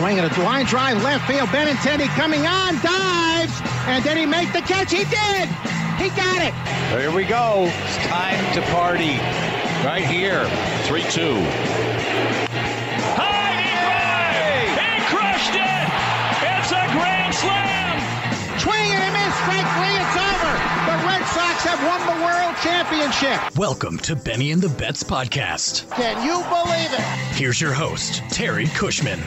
Swinging a line drive left field. Benintendi coming on, dives, and did he make the catch? He did. He got it. Here we go. It's time to party. Right here. 3 2. He crushed it! It's a grand slam! Swing and a miss. Strike three. It's over. The Red Sox have won the World Championship. Welcome to Benny and the Bets podcast. Can you believe it? Here's your host, Terry Cushman.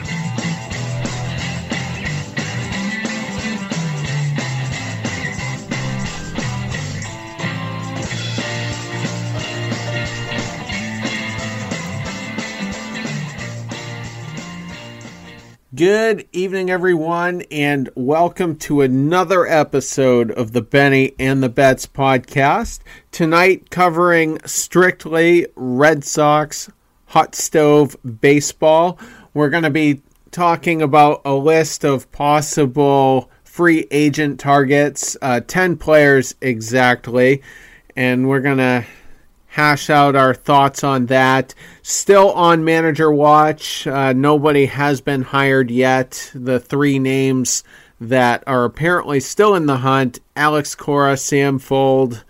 Good evening, everyone, and welcome to another episode of the Benny and the Bets podcast. Tonight, covering strictly Red Sox hot stove baseball. We're going to be talking about a list of possible free agent targets, uh, 10 players exactly, and we're going to hash out our thoughts on that. Still on manager watch. Uh, nobody has been hired yet. The three names that are apparently still in the hunt Alex Cora, Sam Fuld,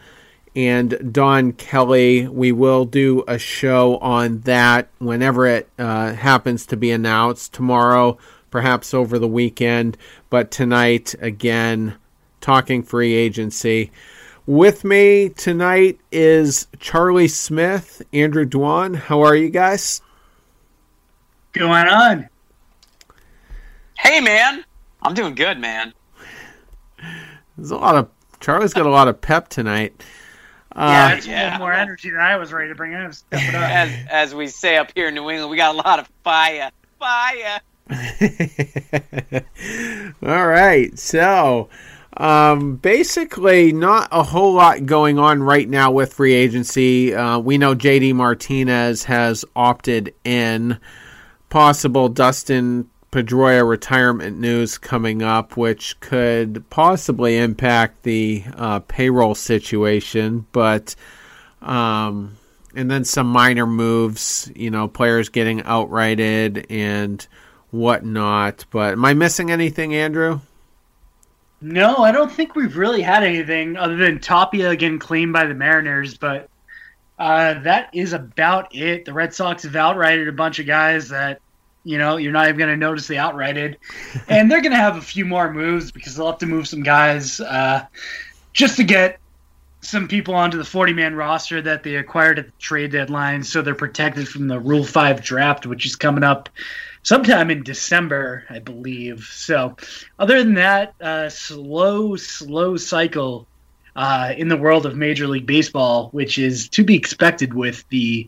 and Don Kelly. We will do a show on that whenever it uh, happens to be announced tomorrow, perhaps over the weekend. But tonight, again, talking free agency. With me tonight is Charlie Smith, Andrew Dwan. How are you guys? going on? Hey, man. I'm doing good, man. There's a lot of Charlie's got a lot of pep tonight. yeah, Uh, it's yeah. more energy than I was ready to bring in. Step it up. As as we say up here in New England, we got a lot of fire. Fire. All right, so um, basically, not a whole lot going on right now with free agency. Uh, we know JD Martinez has opted in. Possible Dustin Pedroia retirement news coming up, which could possibly impact the uh, payroll situation, but. Um, and then some minor moves, you know, players getting outrighted and whatnot. But am I missing anything, Andrew? No, I don't think we've really had anything other than Tapia getting cleaned by the Mariners, but uh, that is about it. The Red Sox have outrighted a bunch of guys that, you know, you're not even going to notice they outrighted. and they're going to have a few more moves because they'll have to move some guys uh, just to get some people onto the 40 man roster that they acquired at the trade deadline so they're protected from the Rule 5 draft, which is coming up sometime in December, I believe. So, other than that, uh, slow, slow cycle uh, in the world of Major League Baseball, which is to be expected with the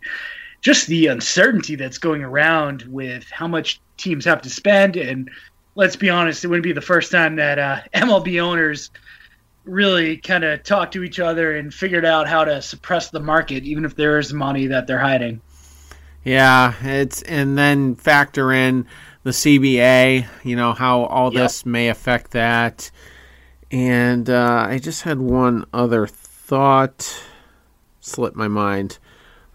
just the uncertainty that's going around with how much teams have to spend. And let's be honest, it wouldn't be the first time that uh, MLB owners really kind of talked to each other and figured out how to suppress the market, even if there is money that they're hiding. Yeah, it's and then factor in the CBA, you know, how all Yep. this may affect that. And uh, I just had one other thought slip my mind.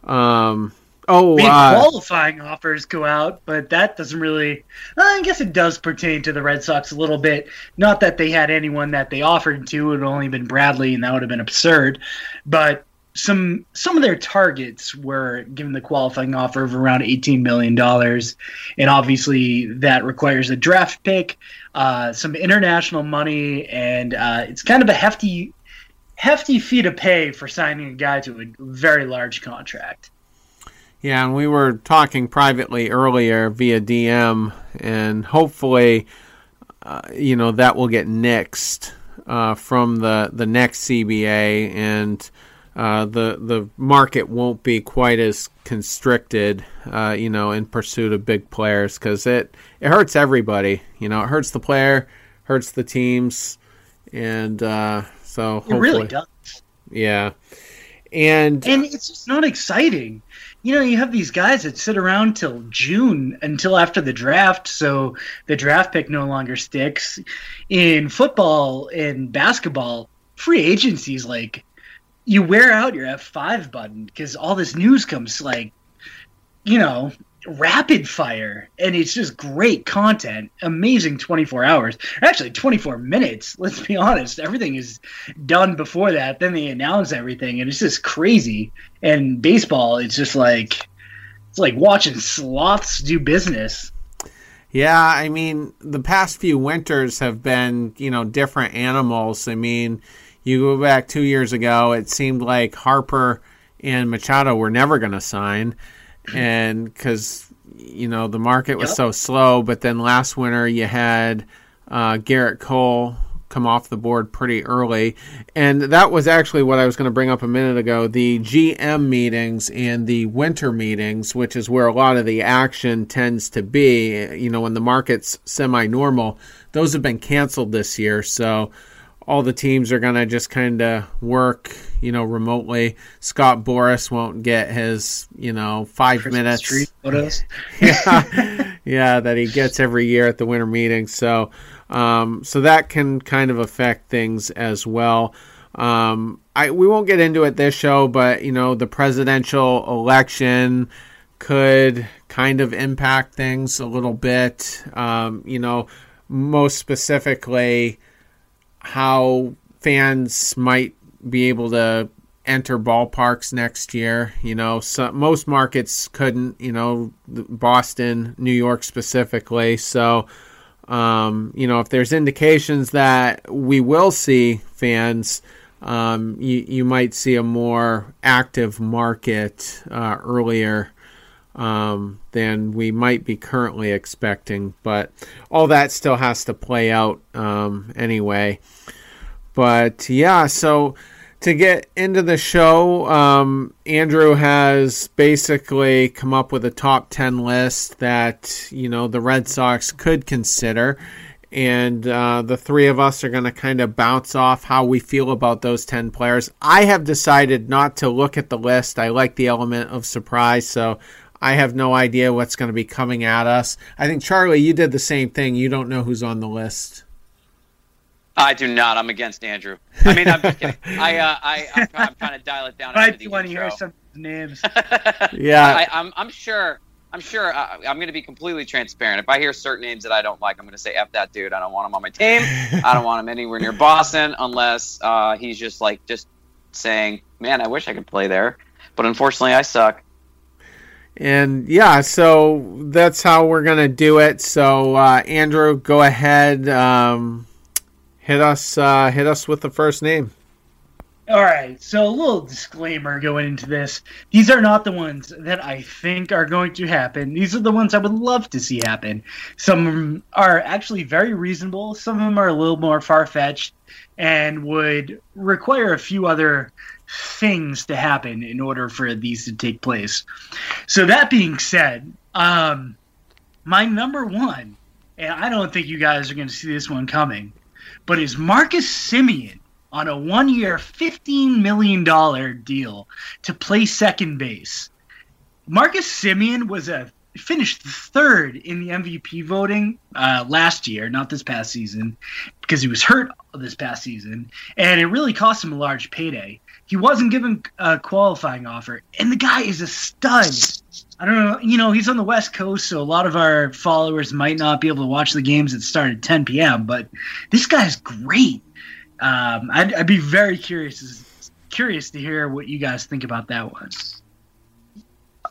Um, oh, Big uh, qualifying offers go out, but that doesn't really. I guess it does pertain to the Red Sox a little bit. Not that they had anyone that they offered to; it would only been Bradley, and that would have been absurd. But some some of their targets were given the qualifying offer of around eighteen million dollars, and obviously that requires a draft pick, uh, some international money, and uh, it's kind of a hefty hefty fee to pay for signing a guy to a very large contract. Yeah, and we were talking privately earlier via DM, and hopefully, uh, you know, that will get nixed uh, from the the next CBA, and uh, the the market won't be quite as constricted, uh, you know, in pursuit of big players because it it hurts everybody. You know, it hurts the player, hurts the teams, and uh, so It really does. Yeah, and And it's just not exciting. You know, you have these guys that sit around till June until after the draft, so the draft pick no longer sticks. In football and basketball, free agency is like you wear out your F5 button because all this news comes like, you know, rapid fire. And it's just great content. Amazing 24 hours. Actually 24 minutes let's be honest. Everything is done before that. Then they announce everything and it's just crazy. And baseball it's just like it's like watching sloths do business. Yeah, I mean, the past few winters have been, you know, different animals. I mean, you go back two years ago, it seemed like Harper and Machado were never going to sign. And because, you know, the market was Yep. so slow. But then last winter, you had uh, Gerrit Cole come off the board pretty early. And that was actually what I was going to bring up a minute ago the GM meetings and the winter meetings, which is where a lot of the action tends to be, you know, when the market's semi normal. Those have been canceled this year. So all the teams are going to just kind of work, you know, remotely. Scott Boras won't get his, you know, five Christmas minutes yeah, yeah, that he gets every year at the winter meeting. So, um, so that can kind of affect things as well. Um, I we won't get into it this show, but you know, the presidential election could kind of impact things a little bit. Um, you know, most specifically, how fans might be able to enter ballparks next year. You know, so, most markets couldn't. You know, Boston, New York specifically. So, um, you know, if there's indications that we will see fans, um, you you might see a more active market uh, earlier um, than we might be currently expecting. But all that still has to play out um, anyway. But yeah, so to get into the show, um, Andrew has basically come up with a top 10 list that, you know, the Red Sox could consider. And uh, the three of us are going to kind of bounce off how we feel about those 10 players. I have decided not to look at the list. I like the element of surprise. So I have no idea what's going to be coming at us. I think, Charlie, you did the same thing. You don't know who's on the list. I do not. I'm against Andrew. I mean, I'm just kidding. I, uh, I, I'm, I'm trying to dial it down. i after the do want to hear some names Yeah. I, I'm, I'm sure. I'm sure. Uh, I'm going to be completely transparent. If I hear certain names that I don't like, I'm going to say "f that dude." I don't want him on my team. I don't want him anywhere near Boston unless uh, he's just like just saying, "Man, I wish I could play there," but unfortunately, I suck. And yeah, so that's how we're gonna do it. So uh, Andrew, go ahead, um, hit us, uh, hit us with the first name. All right, so a little disclaimer going into this. These are not the ones that I think are going to happen. These are the ones I would love to see happen. Some are actually very reasonable, some of them are a little more far fetched and would require a few other things to happen in order for these to take place. So, that being said, um, my number one, and I don't think you guys are going to see this one coming, but is Marcus Semien on a one year, $15 million deal to play second base. Marcus Semien was a finished third in the MVP voting uh, last year, not this past season, because he was hurt this past season, and it really cost him a large payday. He wasn't given a qualifying offer, and the guy is a stud. I don't know, you know, he's on the West Coast, so a lot of our followers might not be able to watch the games that start at 10 p.m. But this guy's great. Um, I'd, I'd be very curious curious to hear what you guys think about that one.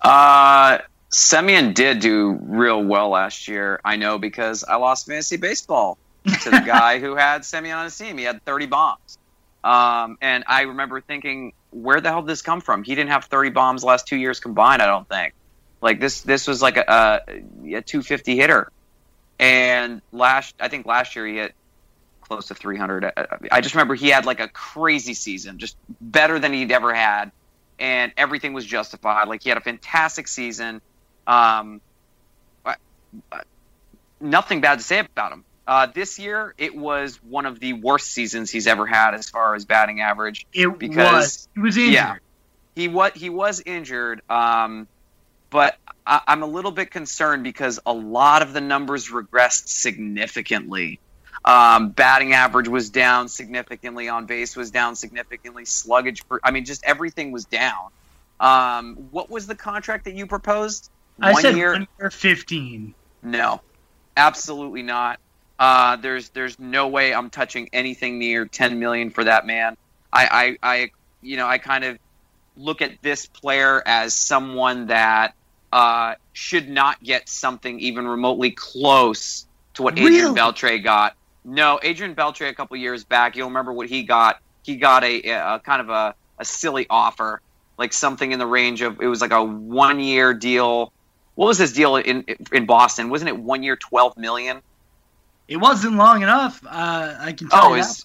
Uh, Semien did do real well last year. I know because I lost fantasy baseball to the guy who had Semien on his team. He had 30 bombs. Um, and I remember thinking, where the hell did this come from? He didn't have 30 bombs last two years combined, I don't think. Like this, this was like a, a, a 250 hitter. And last, I think last year he hit close to 300. I just remember he had like a crazy season, just better than he'd ever had, and everything was justified. Like he had a fantastic season. Um, nothing bad to say about him. Uh, this year, it was one of the worst seasons he's ever had as far as batting average. It Because- was he was injured. yeah. He was he was injured, um, but I, I'm a little bit concerned because a lot of the numbers regressed significantly. Um, batting average was down significantly. On base was down significantly. Sluggage, per, I mean, just everything was down. Um, what was the contract that you proposed? I one said year, one year fifteen. no, absolutely not. Uh, there's there's no way I'm touching anything near 10 million for that man. I, I, I you know I kind of look at this player as someone that uh, should not get something even remotely close to what Adrian Really? Beltre got. No, Adrian Beltre a couple years back, you'll remember what he got. He got a, a kind of a, a silly offer, like something in the range of it was like a one year deal. What was his deal in in Boston? Wasn't it one year, twelve million? It wasn't long enough. Uh, I can tell Oh, you that.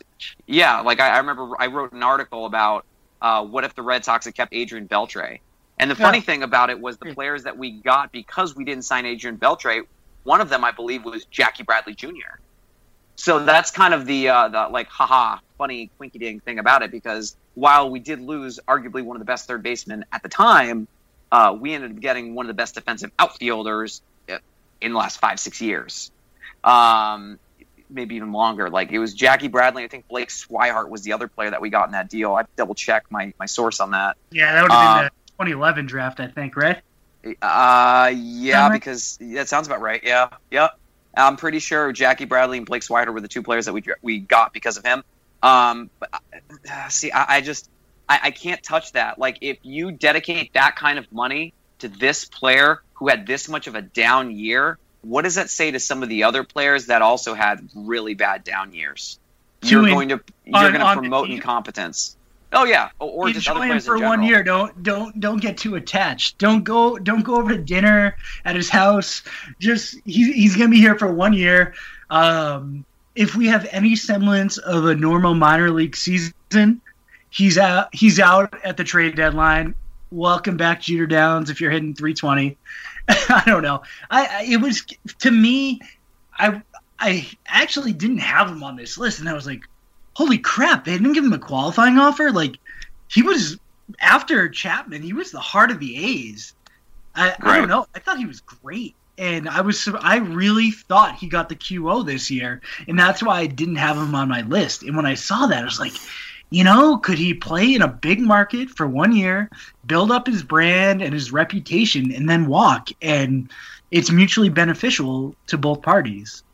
yeah. Like I, I remember, I wrote an article about uh, what if the Red Sox had kept Adrian Beltre. And the funny Yeah. thing about it was the players that we got because we didn't sign Adrian Beltre. One of them, I believe, was Jackie Bradley Jr. So that's kind of the uh, the like haha funny quinky dink thing about it because while we did lose arguably one of the best third basemen at the time, uh, we ended up getting one of the best defensive outfielders uh, in the last five six years. Um, maybe even longer. Like it was Jackie Bradley. I think Blake Swihart was the other player that we got in that deal. I double check my, my source on that. Yeah, that would have been Uh, the 2011 draft, I think, right? Uh, yeah, right? because that sounds about right. Yeah, yeah. I'm pretty sure Jackie Bradley and Blake Swihart were the two players that we we got because of him. Um, but uh, see, I, I just I, I can't touch that. Like if you dedicate that kind of money to this player who had this much of a down year, what does that say to some of the other players that also had really bad down years? You're going to you're on- going to promote team? incompetence. Oh yeah, or, or just other players for one year. Don't don't don't get too attached. Don't go don't go over to dinner at his house. Just he's he's gonna be here for one year. Um, if we have any semblance of a normal minor league season, he's out. He's out at the trade deadline. Welcome back, Jeter Downs. If you're hitting 320, I don't know. I, I it was to me. I I actually didn't have him on this list, and I was like, holy crap, they didn't give him a qualifying offer. Like he was after Chapman, he was the heart of the A's. I, I don't know. I thought he was great, and I was I really thought he got the QO this year, and that's why I didn't have him on my list. And when I saw that, I was like. You know, could he play in a big market for one year, build up his brand and his reputation, and then walk? And it's mutually beneficial to both parties.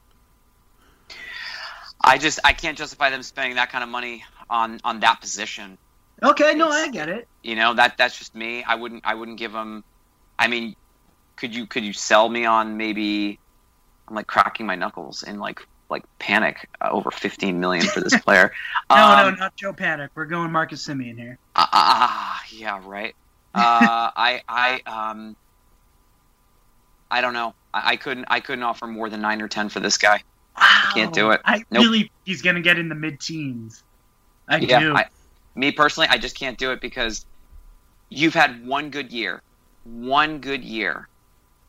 I just I can't justify them spending that kind of money on on that position. Okay, no, It's- I get it. You know that that's just me. I wouldn't I wouldn't give them. I mean, could you could you sell me on maybe? I'm like cracking my knuckles in like like panic uh, over 15 million for this player. No, Um, no, not Joe Panic. We're going Marcus Semien here. Ah, yeah, right. Uh, I I um I don't know. I, I couldn't I couldn't offer more than nine or ten for this guy. Wow. I can't do it. I Nope. really he's gonna get in the mid teens. I yeah, do. I, me personally, I just can't do it because you've had one good year, one good year,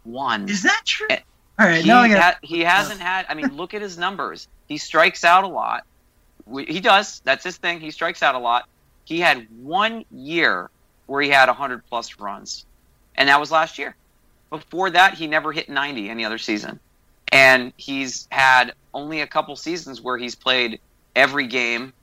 one. Is that true? Eh, All right, he, I got ha- he hasn't had. I mean, look at his numbers. He strikes out a lot. We, he does. That's his thing. He strikes out a lot. He had one year where he had 100 plus runs, and that was last year. Before that, he never hit 90 any other season, and he's had only a couple seasons where he's played every game,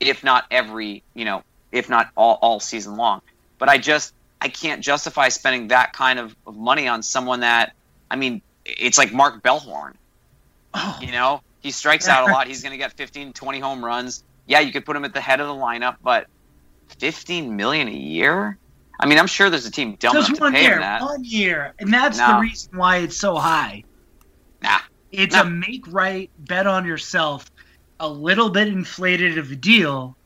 if not every, you know, if not all, all season long. But I just I can't justify spending that kind of, of money on someone that I mean, it's like Mark Bellhorn. oh, You know, he strikes out a lot. He's going to get 15, 20 home runs. Yeah, you could put him at the head of the lineup, but 15 million a year? I mean, I'm sure there's a team dumb just enough to one pay year, him that. one year, and that's No. the reason why it's so high. Nah. It's No. a make right bet on yourself, a little bit inflated of a deal.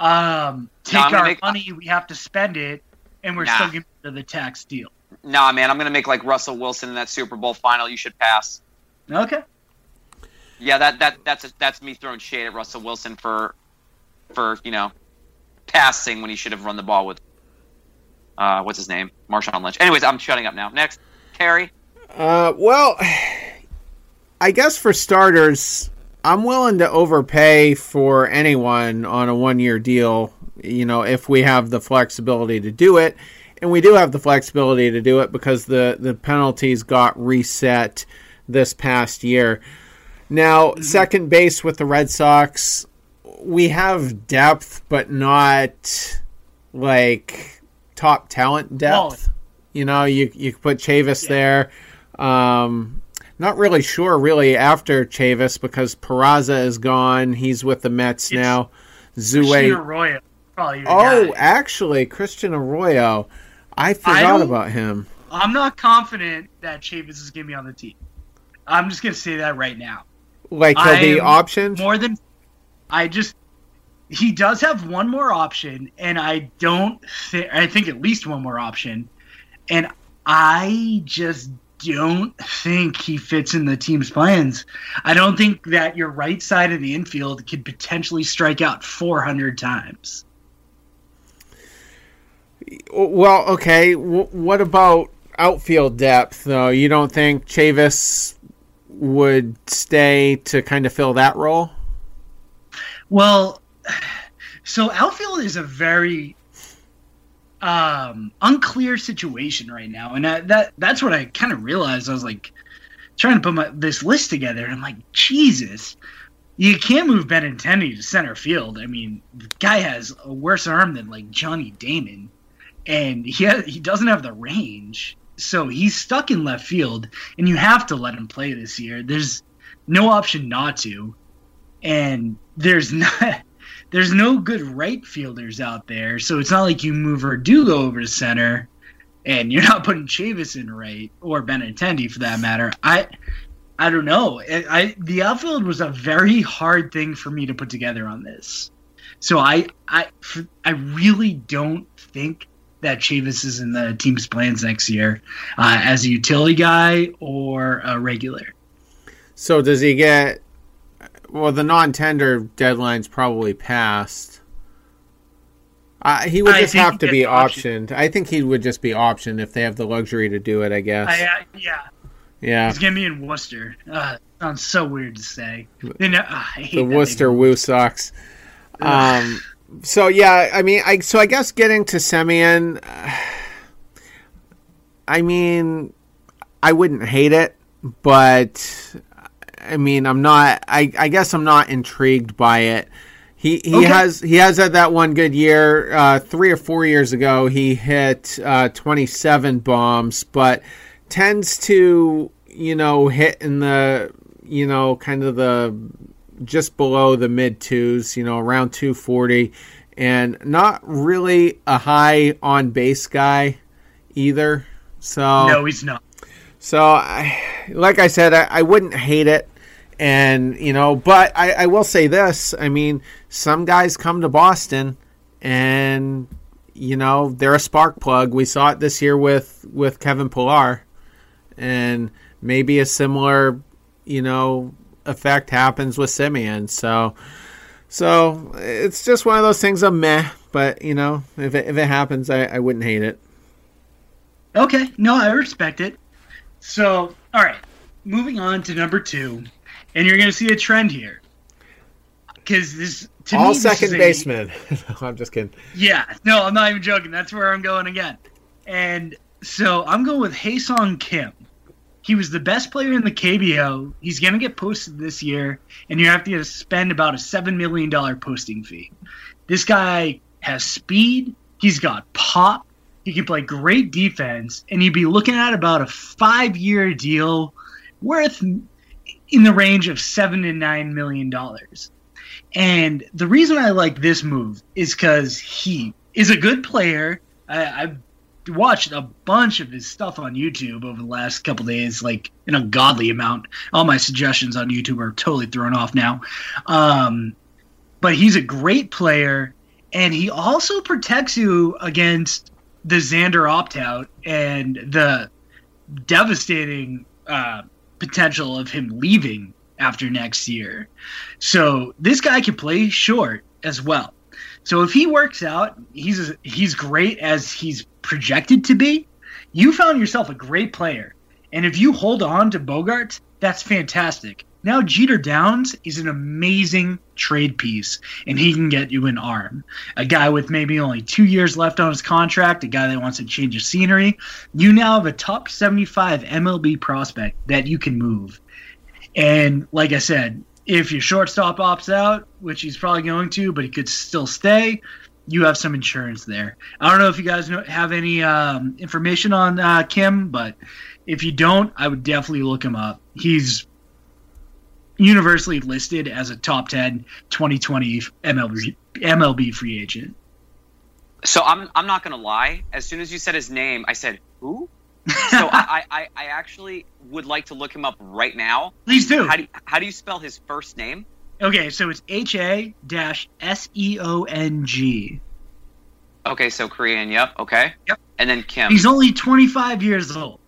Um, take I'm our make- money, we have to spend it, and we're Nah. still getting to the tax deal. Nah, man, I'm going to make like Russell Wilson in that Super Bowl final. You should pass. Okay. Yeah, that that that's that's me throwing shade at Russell Wilson for for you know passing when he should have run the ball with uh what's his name Marshawn Lynch. Anyways, I'm shutting up now. Next, Terry. Uh, well, I guess for starters, I'm willing to overpay for anyone on a one year deal, you know, if we have the flexibility to do it. And we do have the flexibility to do it because the, the penalties got reset this past year. Now, second base with the Red Sox, we have depth, but not like top talent depth. You know, you you could put Chavis there. Um, not really sure, really, after Chavis because Peraza is gone. He's with the Mets It's now. Christian Zue. Arroyo, Oh, actually, Christian Arroyo. I forgot don't- about him. I'm not confident that Chavis is going to be on the team. I'm just going to say that right now. Like he'll be optioned. More than I just he does have one more option, and I don't think I think at least one more option, and I just don't think he fits in the team's plans. I don't think that your right side of the infield could potentially strike out 400 times. Well, okay. W- what about outfield depth, though? You don't think Chavis would stay to kind of fill that role? Well, so outfield is a very um, unclear situation right now, and that, that that's what I kind of realized. I was like trying to put my, this list together, and I'm like, Jesus, you can't move Benintendi to center field. I mean, the guy has a worse arm than like Johnny Damon, and he he doesn't have the range, so he's stuck in left field, and you have to let him play this year. There's no option not to and there's not there's no good right fielders out there, so it's not like you move Verdugo over to center, and you're not putting Chavis in right or Benintendi for that matter. I I don't know. I, I the outfield was a very hard thing for me to put together on this, so I I I really don't think that Chavis is in the team's plans next year uh, as a utility guy or a regular. So does he get? Well, the non-tender deadline's probably passed. Uh, he would just have to be optioned. optioned. I think he would just be optioned if they have the luxury to do it. I guess. I, I, yeah, yeah. He's gonna be in Worcester. Uh, sounds so weird to say. They know, uh, the Worcester. Woo Sox. Um, so yeah, I mean, I so I guess getting to Semien, uh, I mean, I wouldn't hate it, but I mean, I'm not. I I guess I'm not intrigued by it. He he Okay. has he has had that one good year. Uh, three or four years ago, he hit uh, 27 bombs, but tends to you know hit in the you know kind of the just below the mid twos, you know, around 240, and not really a high on base guy either. So No, he's not. so, I, like I said, I, I wouldn't hate it, and you know, but I, I will say this: I mean, some guys come to Boston, and you know, they're a spark plug. We saw it this year with with Kevin Pillar, and maybe a similar, you know, effect happens with Semien. So, so it's just one of those things. of meh, but you know, if it, if it happens, I, I wouldn't hate it. Okay, no, I respect it. So, all right, moving on to number two, and you're gonna see a trend here because this to All this second baseman. a-. No, I'm just kidding. Yeah, no, I'm not even joking. That's where I'm going again. And so I'm going with Ha-seong Kim. He was the best player in the KBO. He's going to get posted this year, and you have to spend about a $7 million posting fee. This guy has speed, he's got pop, he can play great defense, and you'd be looking at about a five year deal worth in the range of seven to nine million dollars. And the reason I like this move is because he is a good player. I, I've watched a bunch of his stuff on YouTube over the last couple days, like an ungodly amount. All my suggestions on YouTube are totally thrown off now. Um, but he's a great player, and he also protects you against the Xander opt out and the devastating uh, potential of him leaving after next year. So this guy can play short as well. So if he works out, he's he's great as he's projected to be. You found yourself a great player, and if you hold on to Bogart, that's fantastic. Now Jeter Downs is an amazing trade piece, and he can get you an arm. A guy with maybe only two years left on his contract, a guy that wants to change of scenery. You now have a top 75 MLB prospect that you can move. And like I said, if your shortstop opts out, which he's probably going to, but he could still stay, you have some insurance there. I don't know if you guys know, have any um, information on uh, Kim, but if you don't, I would definitely look him up. He's universally listed as a top 10 2020 MLB, MLB free agent. So I'm I'm not gonna lie. As soon as you said his name, I said who? So I, I, I actually would like to look him up right now. Please do. How do you, how do you spell his first name? Okay, so it's H A dash S E O N G. Okay, so Korean. Yep. Okay. Yep. And then Kim. He's only 25 years old.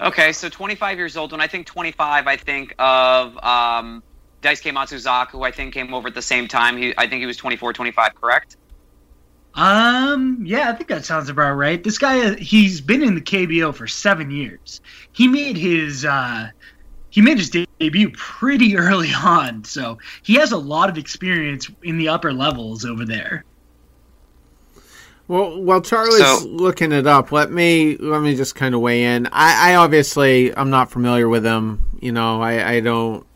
Okay, so 25 years old. When I think 25, I think of um, Daisuke Matsuzaka, who I think came over at the same time. He, I think he was 24, 25, correct? Um, yeah, I think that sounds about right. This guy, he's been in the KBO for seven years. He made his, uh, he made his debut pretty early on, so he has a lot of experience in the upper levels over there. Well, while Charlie's So- looking it up, let me let me just kind of weigh in. I, I obviously I'm not familiar with him. You know, I, I don't,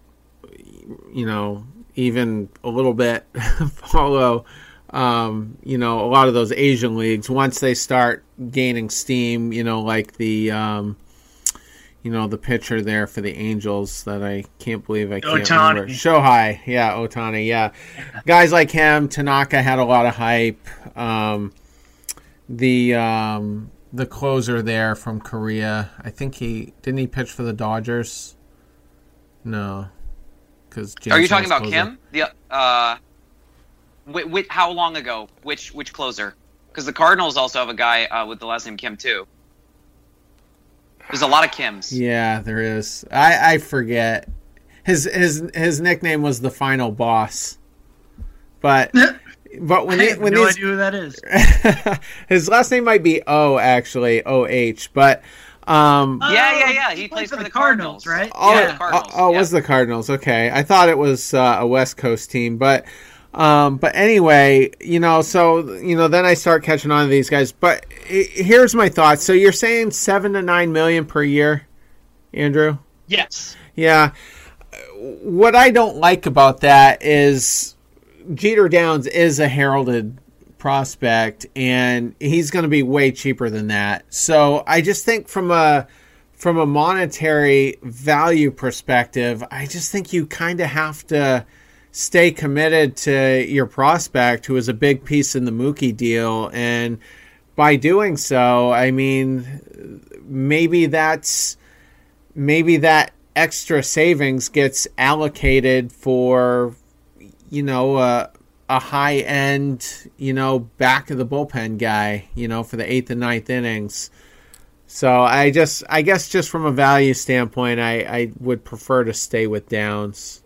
you know, even a little bit follow, um, you know, a lot of those Asian leagues. Once they start gaining steam, you know, like the, um, you know, the pitcher there for the Angels that I can't believe I can't Ohtani. remember. Shohei, yeah, Ohtani, yeah. Guys like him, Tanaka had a lot of hype. Um, the um, the closer there from Korea. I think he didn't he pitch for the Dodgers. No, because Are you talking about Kim? The uh, wh- wh- how long ago? Which which closer? Because the Cardinals also have a guy uh, with the last name Kim too. There's a lot of Kims. Yeah, there is. I I forget. His his his nickname was the final boss. But but when I they, have when no these idea who that is. his last name might be O actually O H, but um Yeah, yeah, yeah. He, plays for the Cardinals, right? Oh, Yeah, Cardinals, oh, oh, it yeah. was the Cardinals. Okay, I thought it was uh, a West Coast team, but um, but anyway, you know, so you know, then I start catching on to these guys. But here's my thoughts. So you're saying seven to nine million per year, Andrew? Yes. Yeah. What I don't like about that is Jeter Downs is a heralded prospect and he's going to be way cheaper than that. So I just think from a from a monetary value perspective, I just think you kind of have to stay committed to your prospect who is a big piece in the Mookie deal. And by doing so, I mean maybe that's maybe that extra savings gets allocated for you know uh, a high end you know back of the bullpen guy you know for the eighth and ninth innings. So i just i guess just from a value standpoint i i would prefer to stay with downs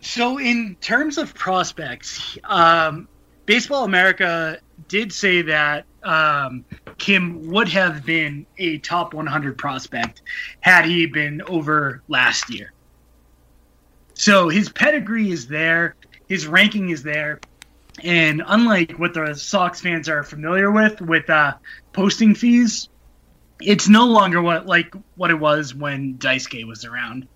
So, in terms of prospects, um, Baseball America did say that um, Kim would have been a top 100 prospect had he been over last year. So, his pedigree is there, his ranking is there. And unlike what the Sox fans are familiar with, with uh, posting fees, it's no longer what like what it was when Daisuke was around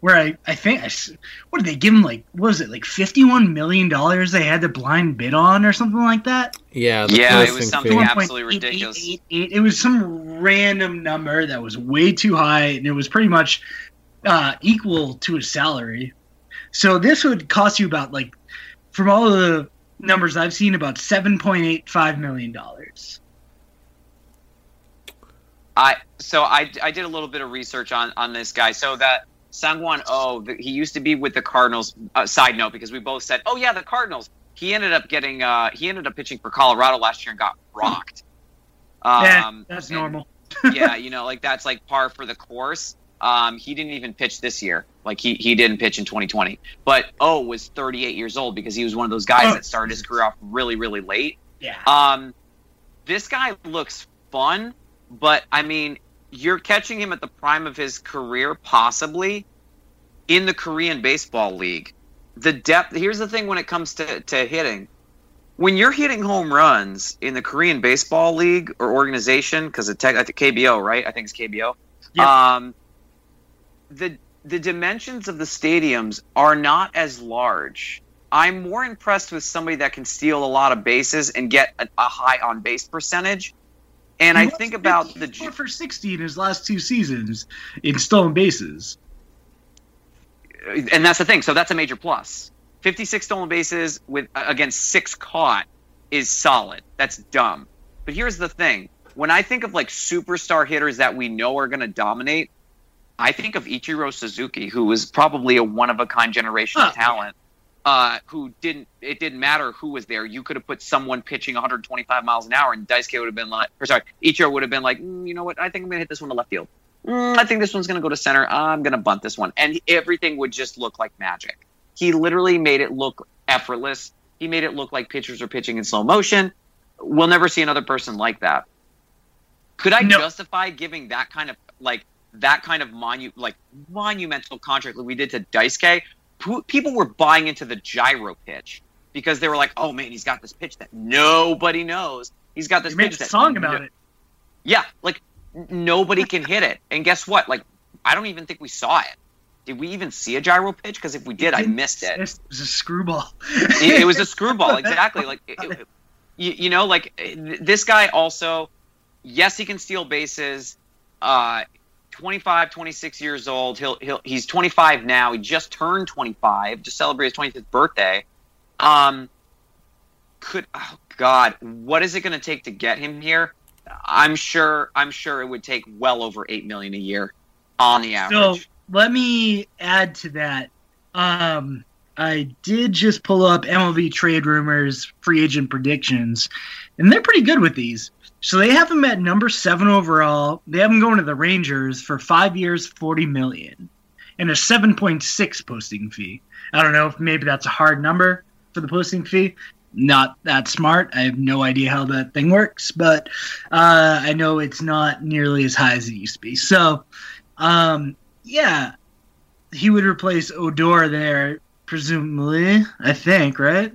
where I, I think I s what did they give him like what was it like fifty one million dollars they had to blind bid on or something like that. yeah Yeah, it was something fee. ap- absolutely ridiculous. 1.8888. It was some random number that was way too high, and it was pretty much uh, equal to his salary. So this would cost you about like, from all of the numbers I've seen, about seven point eight five million dollars. I so I, I did a little bit of research on on this guy. So that Seung-hwan Oh, the, he used to be with the Cardinals. Uh, side note, because we both said, oh yeah, the Cardinals. He ended up getting uh, he ended up pitching for Colorado last year and got rocked. yeah, Um, that's and- normal. yeah, you know, like that's like par for the course. Um, he didn't even pitch this year. Like he, he didn't pitch in 2020. But O was 38 years old because he was one of those guys Oh. that started his career off really, really late. Yeah. Um, this guy looks fun, but I mean, you're catching him at the prime of his career, possibly in the Korean Baseball League. The depth. Here's the thing: when it comes to to hitting, when you're hitting home runs in the Korean Baseball League or organization, because it tech, I think KBO, right? I think it's KBO. Yeah. Um, the the dimensions of the stadiums are not as large. I'm more impressed with somebody that can steal a lot of bases and get a, a high on base percentage. And He I think about the 54 for 60 in his last two seasons in stolen bases. and that's the thing. So that's a major plus. 56 stolen bases with against six caught is solid. That's dumb. But here's the thing: when I think of like superstar hitters that we know are going to dominate, I think of Ichiro Suzuki, who was probably a one of a kind generation Huh. talent. Uh, who didn't? It didn't matter who was there. You could have put someone pitching 125 miles an hour, and Daisuke would have been like, or sorry, Ichiro would have been like, mm, you know what? I think I'm going to hit this one to left field. Mm, I think this one's going to go to center. I'm going to bunt this one, and everything would just look like magic. He literally made it look effortless. He made it look like pitchers are pitching in slow motion. We'll never see another person like that. Could I No. justify giving that kind of like that kind of monu like monumental contract like we did to Daisuke? Pu- People were buying into the gyro pitch because they were like, "Oh man, he's got this pitch that nobody knows. He's got this They made pitch a that song about no- it. yeah, like nobody can hit it. And guess what? Like I don't even think we saw it. Did we even see a gyro pitch? Because if we did, I missed it. It was a screwball. It, it was a screwball, exactly. Like it, it- you, you know, like this guy also. Yes, he can steal bases. Uh, 25, 26 years old. He'll he'll he's 25 now. He just turned 25. Just celebrated his 25th birthday. Um, could oh God, what is it going to take to get him here? I'm sure. I'm sure it would take well over eight million a year on the average. So let me add to that. Um, I did just pull up MLB trade rumors, free agent predictions, and they're pretty good with these. So they have him at number seven overall. They have him going to the Rangers for five years, forty million, and a seven point six posting fee. I don't know if maybe that's a hard number for the posting fee. Not that smart. I have no idea how that thing works, but uh, I know it's not nearly as high as it used to be. So, um, yeah, he would replace Odor there, presumably. I think, right?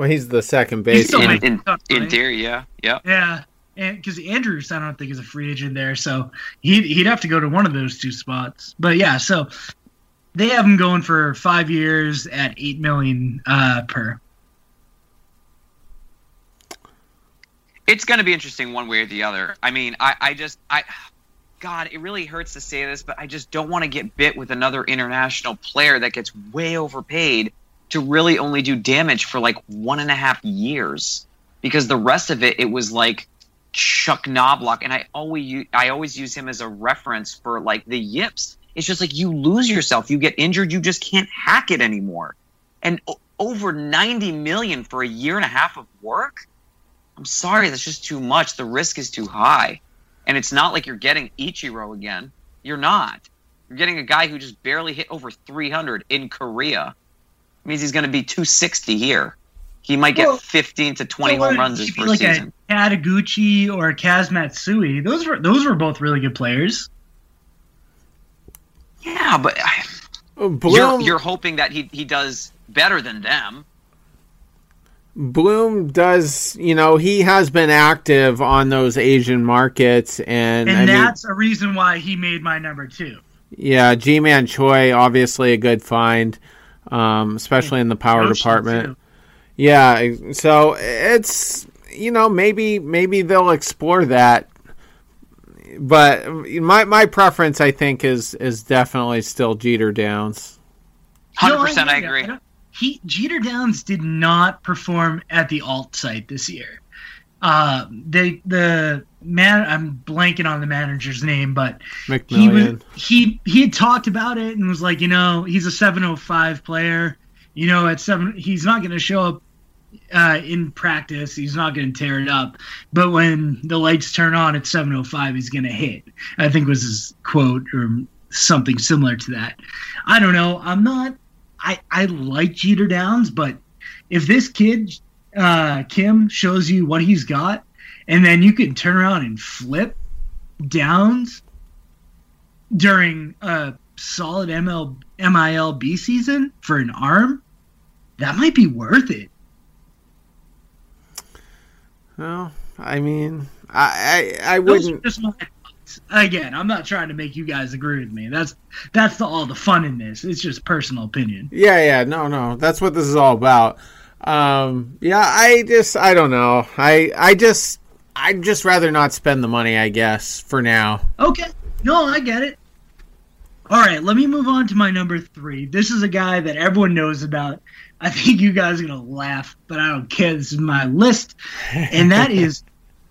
Well, he's the second base. still in, making in, stuff, in right? theory, yeah, yeah. Yeah, and because Andrus, I don't think is a free agent there, so he'd he'd have to go to one of those two spots. But yeah, so they have him going for five years at eight million uh, per. it's going to be interesting one way or the other. I mean, I, I just, I, God, it really hurts to say this, but I just don't want to get bit with another international player that gets way overpaid to really only do damage for like one and a half years, because the rest of it, it was like Chuck Knoblauch and I always, I always use him as a reference for like the yips. It's just like you lose yourself, you get injured, you just can't hack it anymore, and o- over ninety million for a year and a half of work. I'm sorry, that's just too much. The risk is too high. And it's not like you're getting Ichiro again. You're not. You're getting a guy who just barely hit over 300 in Korea. It means he's going to be 260 here. He might get Well, 15 to 20 So home runs his maybe first like season. a Kataguchi or a Kaz Matsui. Those were those were both really good players. Yeah, but I- uh, Bloom, you're, you're hoping that he, he does better than them. Bloom does, you know, he has been active on those Asian markets, and, And I mean, that's a reason why he made my number two. yeah, Ji-Man Choi, obviously a good find, um, especially in the power Yoshi, department. too. Yeah, so it's you know maybe maybe they'll explore that, but my my preference I think is is definitely still Jeter Downs. 100% No, I agree. don't- He Jeter Downs did not perform at the alt site this year. Uh, they the man I'm blanking on the manager's name, but he was he he had talked about it and was like, you know, he's a 705 player. You know, at seven, he's not going to show up uh, in practice. He's not going to tear it up. But when the lights turn on at 705, he's going to hit. I think was his quote or something similar to that. I don't know. I'm not. I I like Jeter Downs, but if this kid uh, Kim shows you what he's got, and then you can turn around and flip Downs during a solid ML MILB season for an arm, that might be worth it. Well, I mean, I I, I wouldn't. Again, I'm not trying to make you guys agree with me. That's that's the, all the fun in this. It's just personal opinion. Yeah, yeah, no, no, that's what this is all about. Um, yeah, I just, I don't know. I, I just, I'd just rather not spend the money. I guess for now. Okay, no, I get it. All right, let me move on to my number three. This is a guy that everyone knows about. I think you guys are gonna laugh, but I don't care. This is my list, and that is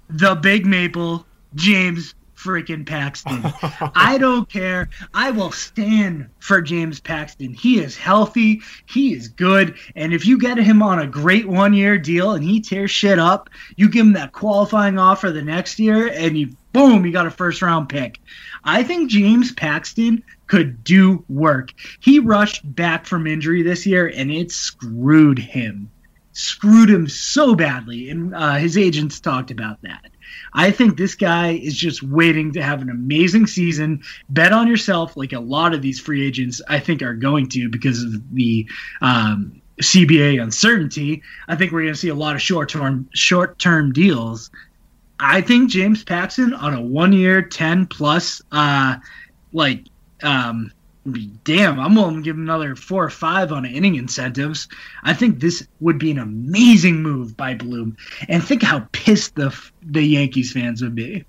the Big Maple James freaking Paxton. I don't care. I will stand for James Paxton. He is healthy. He is good. And if you get him on a great one year deal and he tears shit up, you give him that qualifying offer the next year and you boom, you got a first round pick. I think James Paxton could do work. He rushed back from injury this year and it screwed him. Screwed him so badly. And uh, his agents talked about that. I think this guy is just waiting to have an amazing season. Bet on yourself, like a lot of these free agents, I think, are going to because of the um, CBA uncertainty. I think we're going to see a lot of short term short term deals. I think James Paxton on a one year, ten plus, uh, like um, damn, I'm willing to give him another four or five on inning incentives. I think this would be an amazing move by Bloom, and think how pissed the the Yankees fans would be.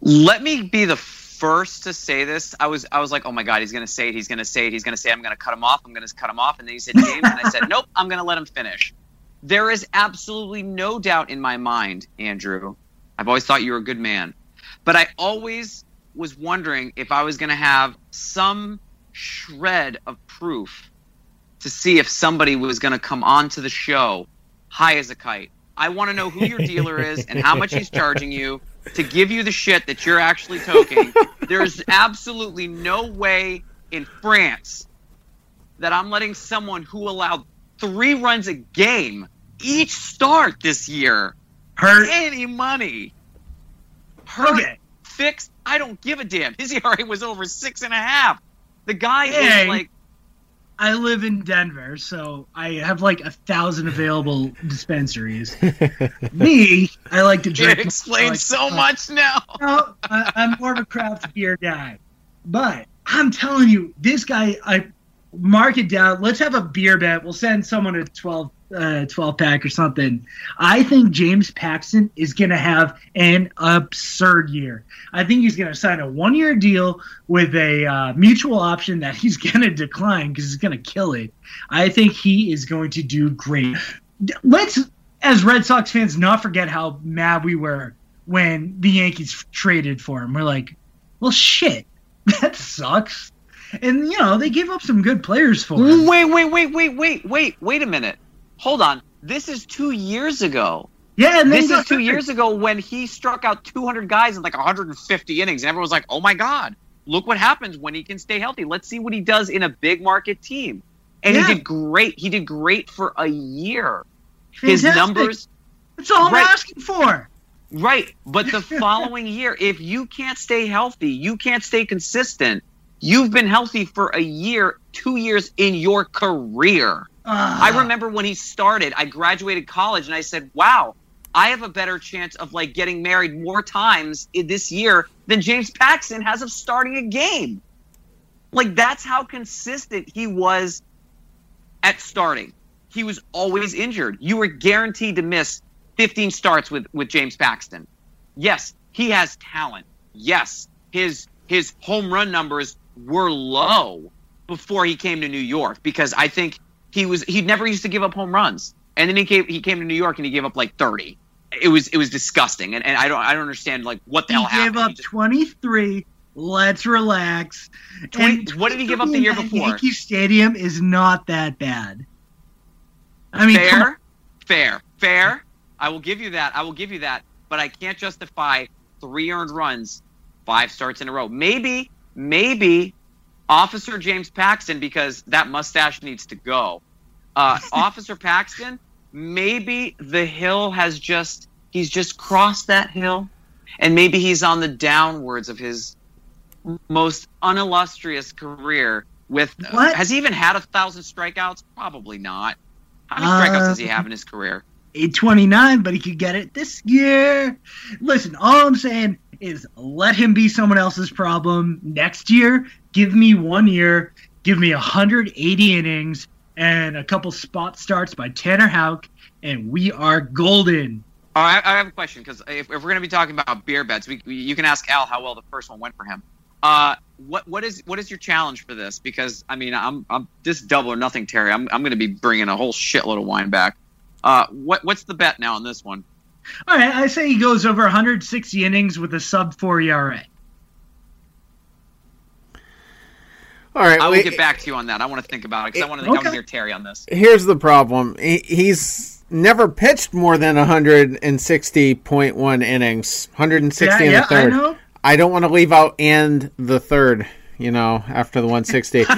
Let me be the first to say this. I was I was like, oh my god, he's gonna say it, he's gonna say it, he's gonna say, it. I'm gonna cut him off, I'm gonna cut him off, and then he said James, and I said, nope, I'm gonna let him finish. There is absolutely no doubt in my mind, Andrew. I've always thought you were a good man, but I always was wondering if I was going to have some shred of proof to see if somebody was going to come onto the show high as a kite. I want to know who your dealer is and how much he's charging you to give you the shit that you're actually toking. There's absolutely no way in France that I'm letting someone who allowed three runs a game each start this year hurt any money. Hurt, okay. Fixed. I don't give a damn. His ERA was over six and a half. The guy Hey. is like I live in Denver, so I have like a thousand available dispensaries. Me, I like to drink. It explains like- so much now. No, I, I'm more of a craft beer guy. But I'm telling you, this guy, I mark it down. Let's have a beer bet. We'll send someone a 12, uh, 12 pack or something. I think James Paxton is going to have an absurd year. I think he's going to sign a one year deal with a uh, mutual option that he's going to decline because he's going to kill it. I think he is going to do great. Let's, as Red Sox fans, not forget how mad we were when the Yankees traded for him. We're like, well, shit, that sucks. And you know they gave up some good players for him. Wait, wait, wait, wait, wait, wait, wait a minute. Hold on. This is two years ago. Yeah, and This is two years ago when he struck out 200 guys in like 150 innings, and everyone was like, "Oh my god, look what happens when he can stay healthy. Let's see what he does in a big market team." And Yeah. he did great. He did great for a year. His numbers, That's all Right. I'm asking for. right? But the following year, if you can't stay healthy, you can't stay consistent. You've been healthy for a year, two years in your career. Ah, I remember when he started, I graduated college and I said, wow, I have a better chance of like getting married more times in this year than James Paxton has of starting a game. Like that's how consistent he was at starting. He was always injured. You were guaranteed to miss 15 starts with with James Paxton. Yes, he has talent. Yes, his his home run numbers were low before he came to New York because I think he was he never used to give up home runs. And then he came he came to New York and he gave up like 30. It was it was disgusting. And, and I don't I don't understand like what the he hell gave up just- 23. Let's relax. 20 what did he give up the year before? Yankee Stadium is not that bad. I mean, fair, fair, fair. I will give you that. I will give you that. But I can't justify three earned runs, five starts in a row. Maybe, maybe Officer James Paxton, because that mustache needs to go. Uh, Officer Paxton, maybe the hill has just, he's just crossed that hill. And maybe he's on the downwards of his most unillustrious career with What? has he even had a thousand strikeouts? Probably not. How many Uh, strikeouts does he have in his career? 829, but he could get it this year. Listen, all I'm saying is let him be someone else's problem next year. Give me one year, give me 180 innings and a couple spot starts by Tanner Houck, and we are golden. Oh, I, I have a question because if, if, we're going to be talking about beer bets, we, we, you can ask Al how well the first one went for him. Uh, what what is what is your challenge for this? Because I mean, I'm I'm this double or nothing, Terry. I'm I'm going to be bringing a whole shitload of wine back. Uh, what what's the bet now on this one? All right, I say he goes over 160 innings with a sub four ERA. All right, I will get back to you on that. I want to think about it because I want to, okay. hear Terry on this. Here's the problem: he, he's never pitched more than 160.1 innings, 160 yeah, in yeah, the third. I know. I don't want to leave out and the third, you know, after the 160. yeah,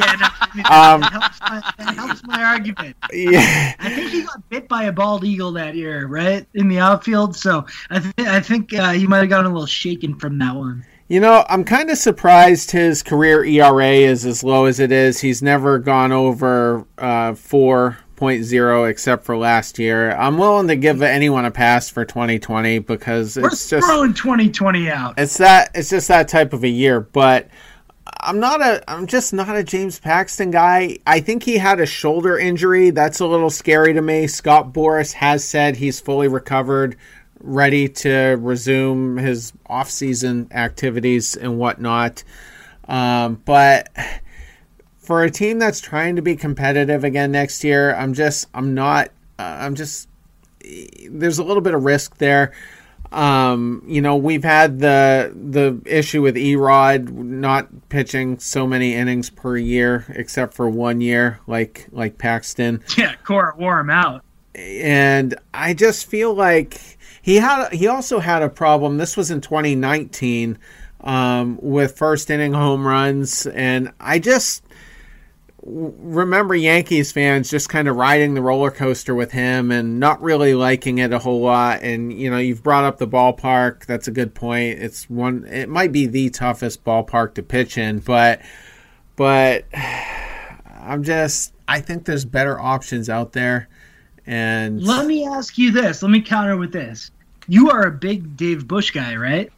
no, um, that, helps my, that helps my argument. Yeah. I think he got bit by a bald eagle that year, right, in the outfield. So I, th- I think uh, he might have gotten a little shaken from that one. You know, I'm kind of surprised his career ERA is as low as it is. He's never gone over uh, 4.0 except for last year. I'm willing to give anyone a pass for 2020 because We're it's just throwing 2020 out. It's that it's just that type of a year, but I'm not a I'm just not a James Paxton guy. I think he had a shoulder injury. That's a little scary to me. Scott Boras has said he's fully recovered ready to resume his off-season activities and whatnot. Um, but for a team that's trying to be competitive again next year, I'm just I'm not uh, I'm just there's a little bit of risk there. Um, you know, we've had the the issue with Erod not pitching so many innings per year, except for one year, like like Paxton. Yeah, Cora wore him out. And I just feel like he had he also had a problem. This was in 2019 um, with first inning home runs, and I just remember Yankees fans just kind of riding the roller coaster with him and not really liking it a whole lot. And you know, you've brought up the ballpark. That's a good point. It's one. It might be the toughest ballpark to pitch in, but but I'm just. I think there's better options out there. And let me ask you this. Let me counter with this. You are a big Dave Bush guy, right?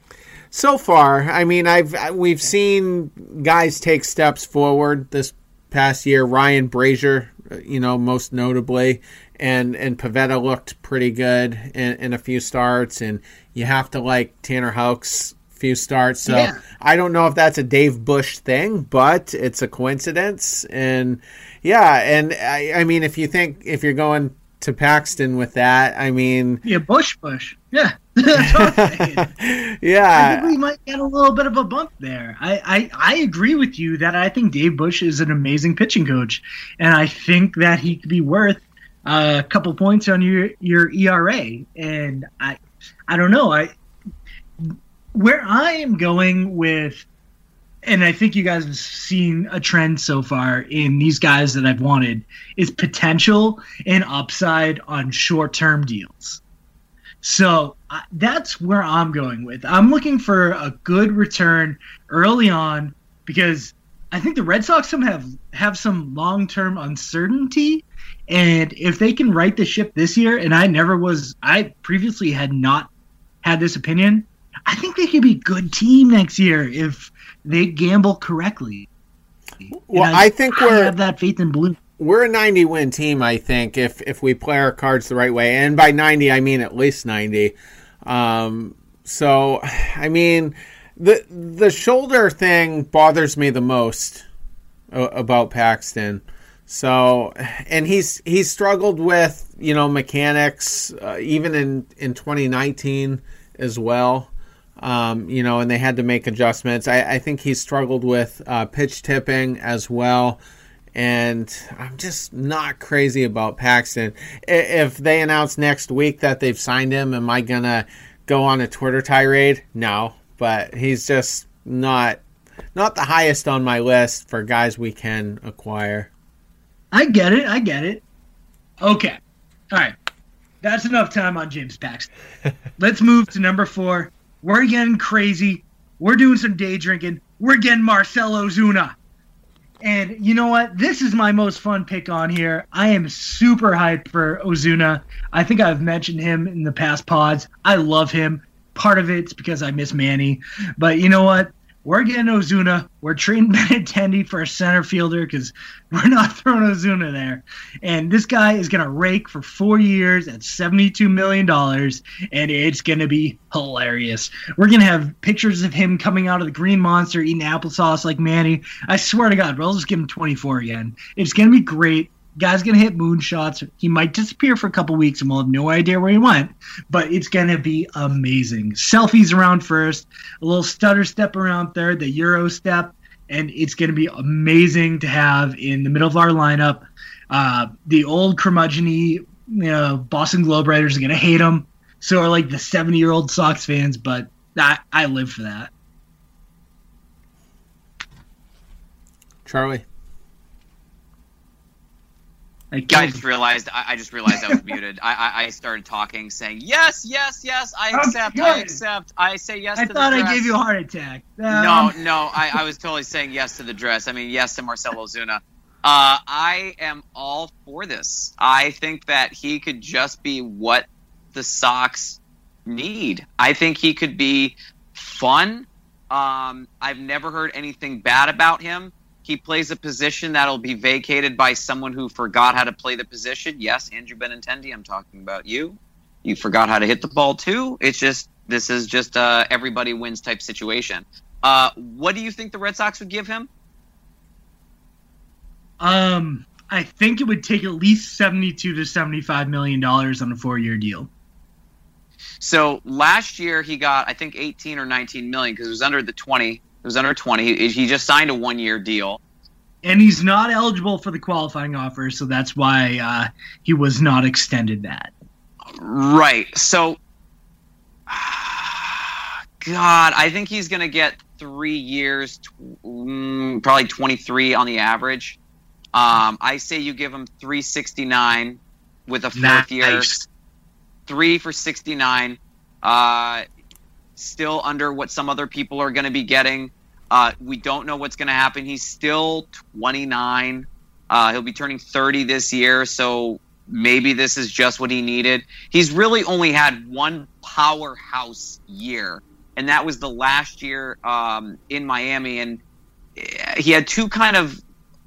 So far, I mean, I've we've seen guys take steps forward this past year. Ryan Brasier, you know, most notably, and and Pivetta looked pretty good in, in a few starts, and you have to like Tanner Houck's few starts. So yeah. I don't know if that's a Dave Bush thing, but it's a coincidence. And yeah, and I, I mean, if you think if you're going to Paxton with that. I mean, yeah, Bush, Bush, yeah, yeah. I think we might get a little bit of a bump there. I, I I agree with you that I think Dave Bush is an amazing pitching coach, and I think that he could be worth a couple points on your your ERA. And I I don't know. I where I am going with and I think you guys have seen a trend so far in these guys that I've wanted is potential and upside on short term deals. So uh, that's where I'm going with. I'm looking for a good return early on because I think the Red Sox some have have some long term uncertainty, and if they can right the ship this year, and I never was, I previously had not had this opinion. I think they could be a good team next year if they gamble correctly. Well, I, I, think we're have that faith in Bloom. We're a 90 win team, I think, if if we play our cards the right way, and by 90 I mean at least 90. Um, so, I mean, the the shoulder thing bothers me the most about Paxton. So, and he's he's struggled with you know mechanics uh, even in in 2019 as well. Um, you know, and they had to make adjustments. I, I think he struggled with uh, pitch tipping as well. And I'm just not crazy about Paxton. If they announce next week that they've signed him, am I going to go on a Twitter tirade? No. But he's just not not the highest on my list for guys we can acquire. I get it. I get it. Okay. All right. That's enough time on James Paxton. Let's move to number four. We're getting crazy. We're doing some day drinking. We're getting Marcell Ozuna. And you know what? This is my most fun pick on here. I am super hyped for Ozuna. I think I've mentioned him in the past pods. I love him. part of it's because I miss Manny, but you know what? We're getting Ozuna. We're trading Benintendi for a center fielder because we're not throwing Ozuna there. And this guy is going to rake for four years at $72 million, and it's going to be hilarious. We're going to have pictures of him coming out of the green monster eating applesauce like Manny. I swear to God, we'll just give him 24 again. It's going to be great. Guy's gonna hit moonshots. He might disappear for a couple weeks, and we'll have no idea where he went. But it's gonna be amazing. Selfies around first, a little stutter step around third, the Euro step, and it's gonna be amazing to have in the middle of our lineup. Uh, the old curmudgeon you know, Boston Globe writers are gonna hate him. So are like the seventy-year-old Sox fans, but I, I live for that. Charlie. I, I just realized I, I, just realized I was muted. I, I, I, started talking, saying yes, yes, yes. I accept. I accept. I say yes. I to thought the I gave you a heart attack. Um, no, no. I, I was totally saying yes to the dress. I mean yes to Marcell Ozuna. Uh, I am all for this. I think that he could just be what the Sox need. I think he could be fun. Um, I've never heard anything bad about him. He plays a position that'll be vacated by someone who forgot how to play the position. Yes, Andrew Benintendi, I'm talking about you. You forgot how to hit the ball too. It's just this is just a everybody wins type situation. Uh, what do you think the Red Sox would give him? Um, I think it would take at least seventy-two to seventy-five million dollars on a four-year deal. So last year he got I think eighteen or nineteen million because it was under the twenty it was under 20. He, he just signed a one year deal. And he's not eligible for the qualifying offer, so that's why uh, he was not extended that. Right. So, God, I think he's going to get three years, mm, probably 23 on the average. Um, I say you give him 369 with a fourth nice. year, three for 69. Uh, still under what some other people are going to be getting. Uh, we don't know what's going to happen. He's still 29. Uh, he'll be turning 30 this year, so maybe this is just what he needed. He's really only had one powerhouse year, and that was the last year um, in Miami. And he had two kind of,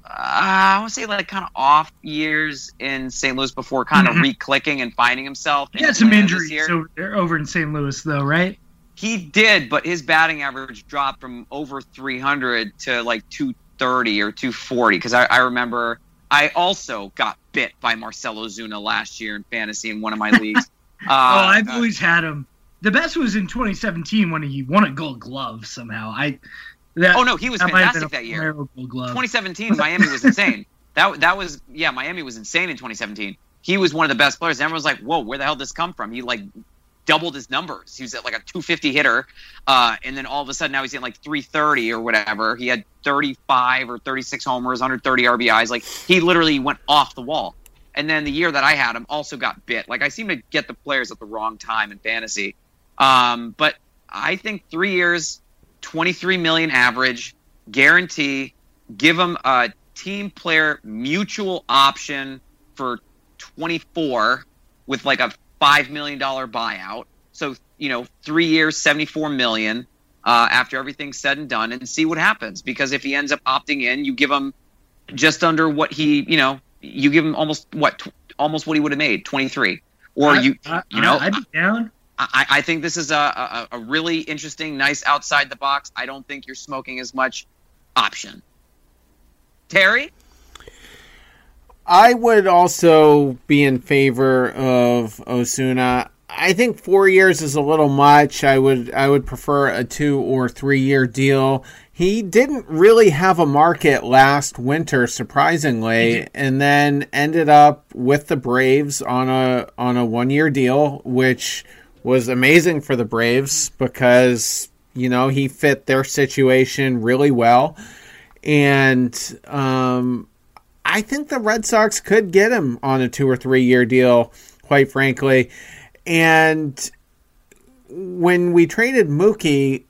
uh, I want to say, like kind of off years in St. Louis before kind of mm-hmm. re-clicking and finding himself. He had some injuries over, there, over in St. Louis, though, right? He did, but his batting average dropped from over 300 to like 230 or 240. Because I, I, remember I also got bit by Marcell Ozuna last year in fantasy in one of my leagues. Uh, oh, I've uh, always had him. The best was in 2017 when he won a Gold Glove somehow. I. That, oh no, he was fantastic that year. 2017, Miami was insane. That that was yeah, Miami was insane in 2017. He was one of the best players. Everyone was like, "Whoa, where the hell did this come from?" He like doubled his numbers. He was at like a 250 hitter, uh, and then all of a sudden now he's at like 330 or whatever. He had 35 or 36 homers, 130 RBIs. Like he literally went off the wall. And then the year that I had him also got bit. Like I seem to get the players at the wrong time in fantasy. Um, but I think three years, 23 million average, guarantee, give him a team player mutual option for 24 with like a five million dollar buyout. So you know, three years, seventy four million uh, after everything's said and done, and see what happens. Because if he ends up opting in, you give him just under what he, you know, you give him almost what, tw- almost what he would have made, twenty three, or I, you, I, you know, I'd be down. I, I think this is a, a, a really interesting, nice outside the box. I don't think you're smoking as much option. Terry. I would also be in favor of Ozuna. I think four years is a little much. I would I would prefer a two or three year deal. He didn't really have a market last winter, surprisingly, and then ended up with the Braves on a on a one year deal, which was amazing for the Braves because you know he fit their situation really well, and um, I think the Red Sox could get him on a two or three year deal, quite frankly. And when we traded Mookie,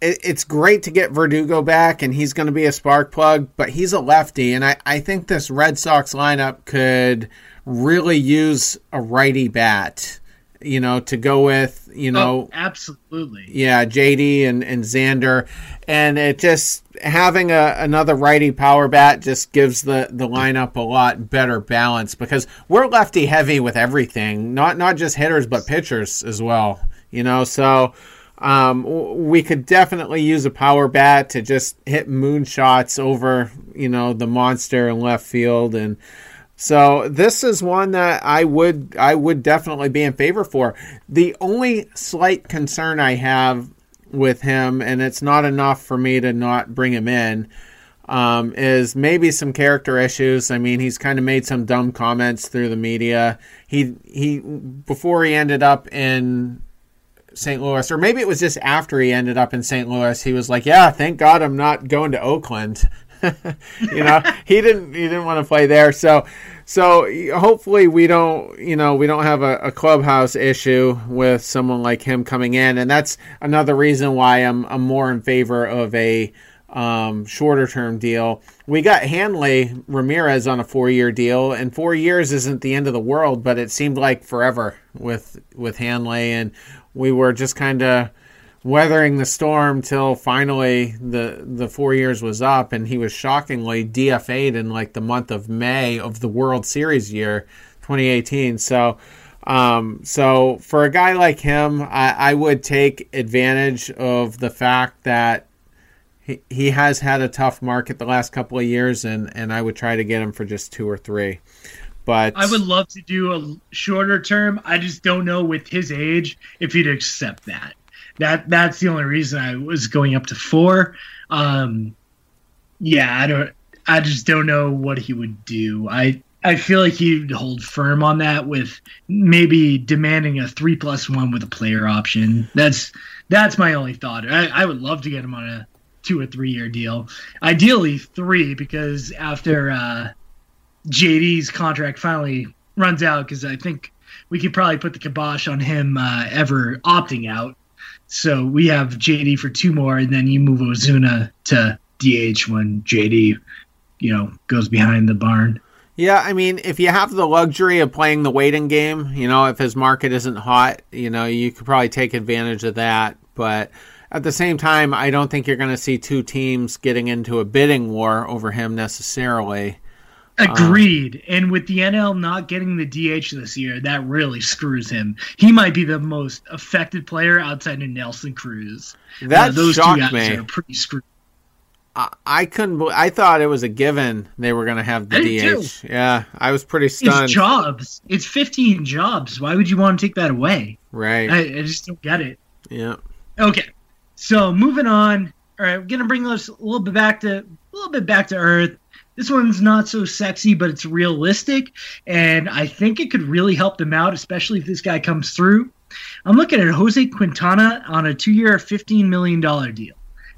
it, it's great to get Verdugo back, and he's going to be a spark plug, but he's a lefty. And I, I think this Red Sox lineup could really use a righty bat. You know, to go with, you know, oh, absolutely. Yeah, JD and, and Xander. And it just having a, another righty power bat just gives the, the lineup a lot better balance because we're lefty heavy with everything, not not just hitters but pitchers as well. You know, so um, we could definitely use a power bat to just hit moonshots over, you know, the monster in left field and so this is one that I would I would definitely be in favor for. The only slight concern I have with him, and it's not enough for me to not bring him in, um, is maybe some character issues. I mean, he's kind of made some dumb comments through the media. He he before he ended up in St. Louis, or maybe it was just after he ended up in St. Louis. He was like, "Yeah, thank God I'm not going to Oakland." you know, he didn't he didn't want to play there. So so hopefully we don't you know we don't have a, a, clubhouse issue with someone like him coming in, and that's another reason why I'm I'm more in favor of a um, shorter term deal. We got Hanley Ramirez on a four year deal, and four years isn't the end of the world, but it seemed like forever with with Hanley, and we were just kind of weathering the storm till finally the the four years was up. And he was shockingly DFA'd in like the month of May of the World Series year 2018 so um, so for a guy like him I, I would take advantage of the fact that he, he has had a tough market the last couple of years and and I would try to get him for just two or three. But I would love to do a shorter term. I just don't know with his age if he'd accept that that that's the only reason I was going up to four. Um, yeah, I don't. I just don't know what he would do. I I feel like he'd hold firm on that with maybe demanding a three plus one with a player option. That's that's my only thought. I, I would love to get him on a two or three year deal. Ideally three because after uh, JD's contract finally runs out, because I think we could probably put the kibosh on him uh, ever opting out. So we have JD for two more, and then you move Ozuna to DH when JD, you know, goes behind the barn. Yeah, I mean, if you have the luxury of playing the waiting game, you know, if his market isn't hot, you know, you could probably take advantage of that. But at the same time, I don't think you're going to see two teams getting into a bidding war over him necessarily. Agreed. Um, and with the NL not getting the DH this year, that really screws him. He might be the most affected player outside of Nelson Cruz. That uh, those shocked two guys me. Are pretty screwed. I, I couldn't. I thought it was a given they were going to have the DH. Too. Yeah, I was pretty stunned. It's jobs. It's 15 jobs. Why would you want to take that away? Right. I, I just don't get it. Yeah. Okay. So moving on. All right, we're gonna bring us a little bit back to a little bit back to earth. This one's not so sexy, but it's realistic, and I think it could really help them out, especially if this guy comes through. I'm looking at Jose Quintana on a two-year, $15 million deal.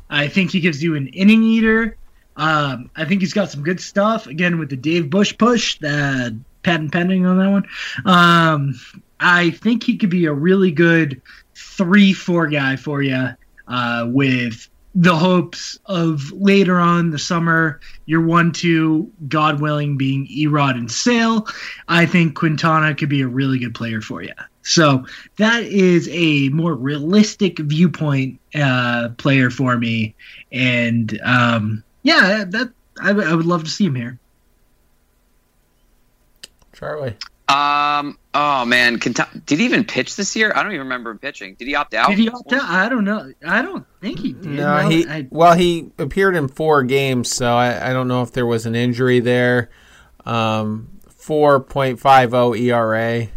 I think he gives you an inning eater. Um, I think he's got some good stuff. Again, with the Dave Bush push, the patent pending on that one. Um, I think he could be a really good three-four guy for you uh, with the hopes of later on the summer, your one two, God willing, being Erod and Sale. I think Quintana could be a really good player for you. So that is a more realistic viewpoint uh, player for me, and um, yeah, that I, w- I would love to see him here. Charlie. Um. Oh man, did he even pitch this year? I don't even remember him pitching. Did he opt out? Did he opt out? I don't know. I don't think he did. No, he. I, well, he appeared in four games, so I, I don't know if there was an injury there. Um, four point five zero ERA.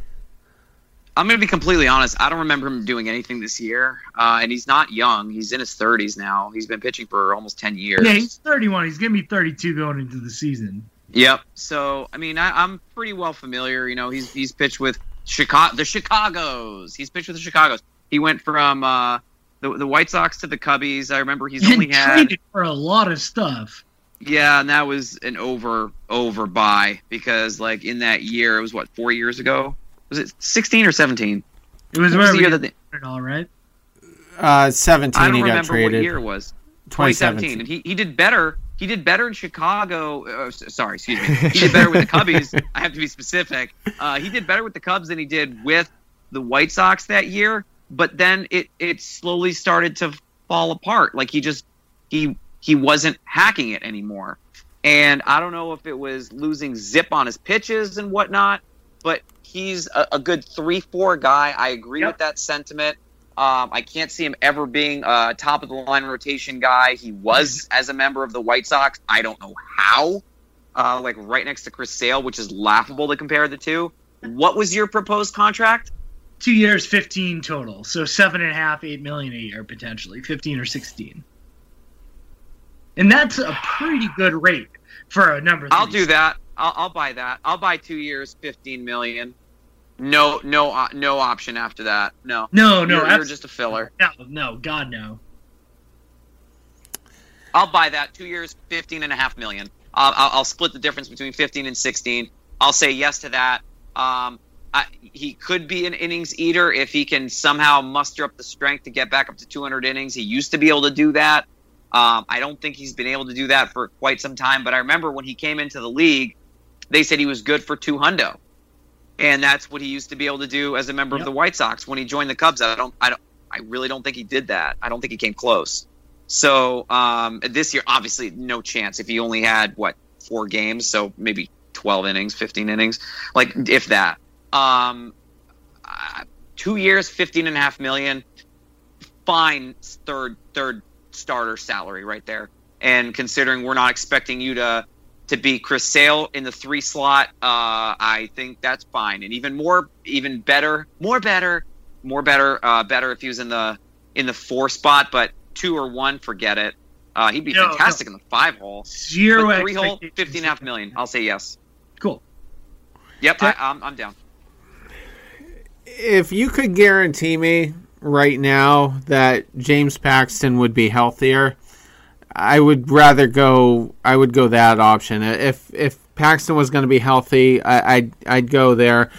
I'm going to be completely honest. I don't remember him doing anything this year, uh, and he's not young. He's in his 30s now. He's been pitching for almost 10 years. Yeah, he's 31. He's going to be 32 going into the season. Yep. So I mean, I, am pretty well familiar. You know, he's he's pitched with Chicago, the Chicago's. He's pitched with the Chicago's. He went from uh, the the White Sox to the Cubbies. I remember he's only had for a lot of stuff. Yeah, and that was an over over buy because like in that year it was what four years ago. Was it 16 or 17? It was, was the year that they, all right. Uh, 17. I don't he remember got traded. what year it was. 2017, and he, he did better he did better in Chicago. Uh, sorry, excuse me. He did better with the Cubbies. I have to be specific. Uh, he did better with the Cubs than he did with the White Sox that year, but then it it slowly started to fall apart. Like he just he he wasn't hacking it anymore. And I don't know if it was losing zip on his pitches and whatnot, but he's a, a good three four guy. I agree Yep. with that sentiment. Um, I can't see him ever being a top of the line rotation guy. He was as a member of the White Sox. I don't know how. Uh, like right next to Chris Sale, which is laughable to compare the two. What was your proposed contract? Two years, fifteen total. So seven and a half, eight million a year potentially, fifteen or sixteen. And that's a pretty good rate for a number. I'll do that. I'll, I'll buy that. I'll buy two years, fifteen million. No, no, uh, no option after that. No, No, no, you're, you're just a filler. no, no, God no. I'll buy that. Two years, fifteen and a half million. I'll, I'll, I'll split the difference between fifteen and sixteen. I'll say yes to that. Um, I, he could be an innings eater if he can somehow muster up the strength to get back up to 200 innings. He used to be able to do that. Um, I don't think he's been able to do that for quite some time. But I remember when he came into the league, they said he was good for two hundo, and that's what he used to be able to do as a member Yep. of the White Sox when he joined the Cubs. I don't, I don't, I really don't think he did that. I don't think he came close. So um, this year, obviously, no chance. If he only had what four games, so maybe 12 innings, 15 innings, like if that. Um, uh, two years, 15 and a half million. Fine third third starter salary right there. And considering we're not expecting you to to be Chris Sale in the three slot, uh, I think that's fine. And even more, even better, more better, more better, uh, better if he was in the in the four spot. But two or one, forget it. Uh, he'd be No, fantastic in the five hole. Zero But three hole, expectations. 15 and a half million. I'll say yes. Cool. Yep, I, I'm, I'm down. If you could guarantee me right now that James Paxton would be healthier, I would rather go. I would go that option. If if Paxton was going to be healthy, I, I'd I'd go there.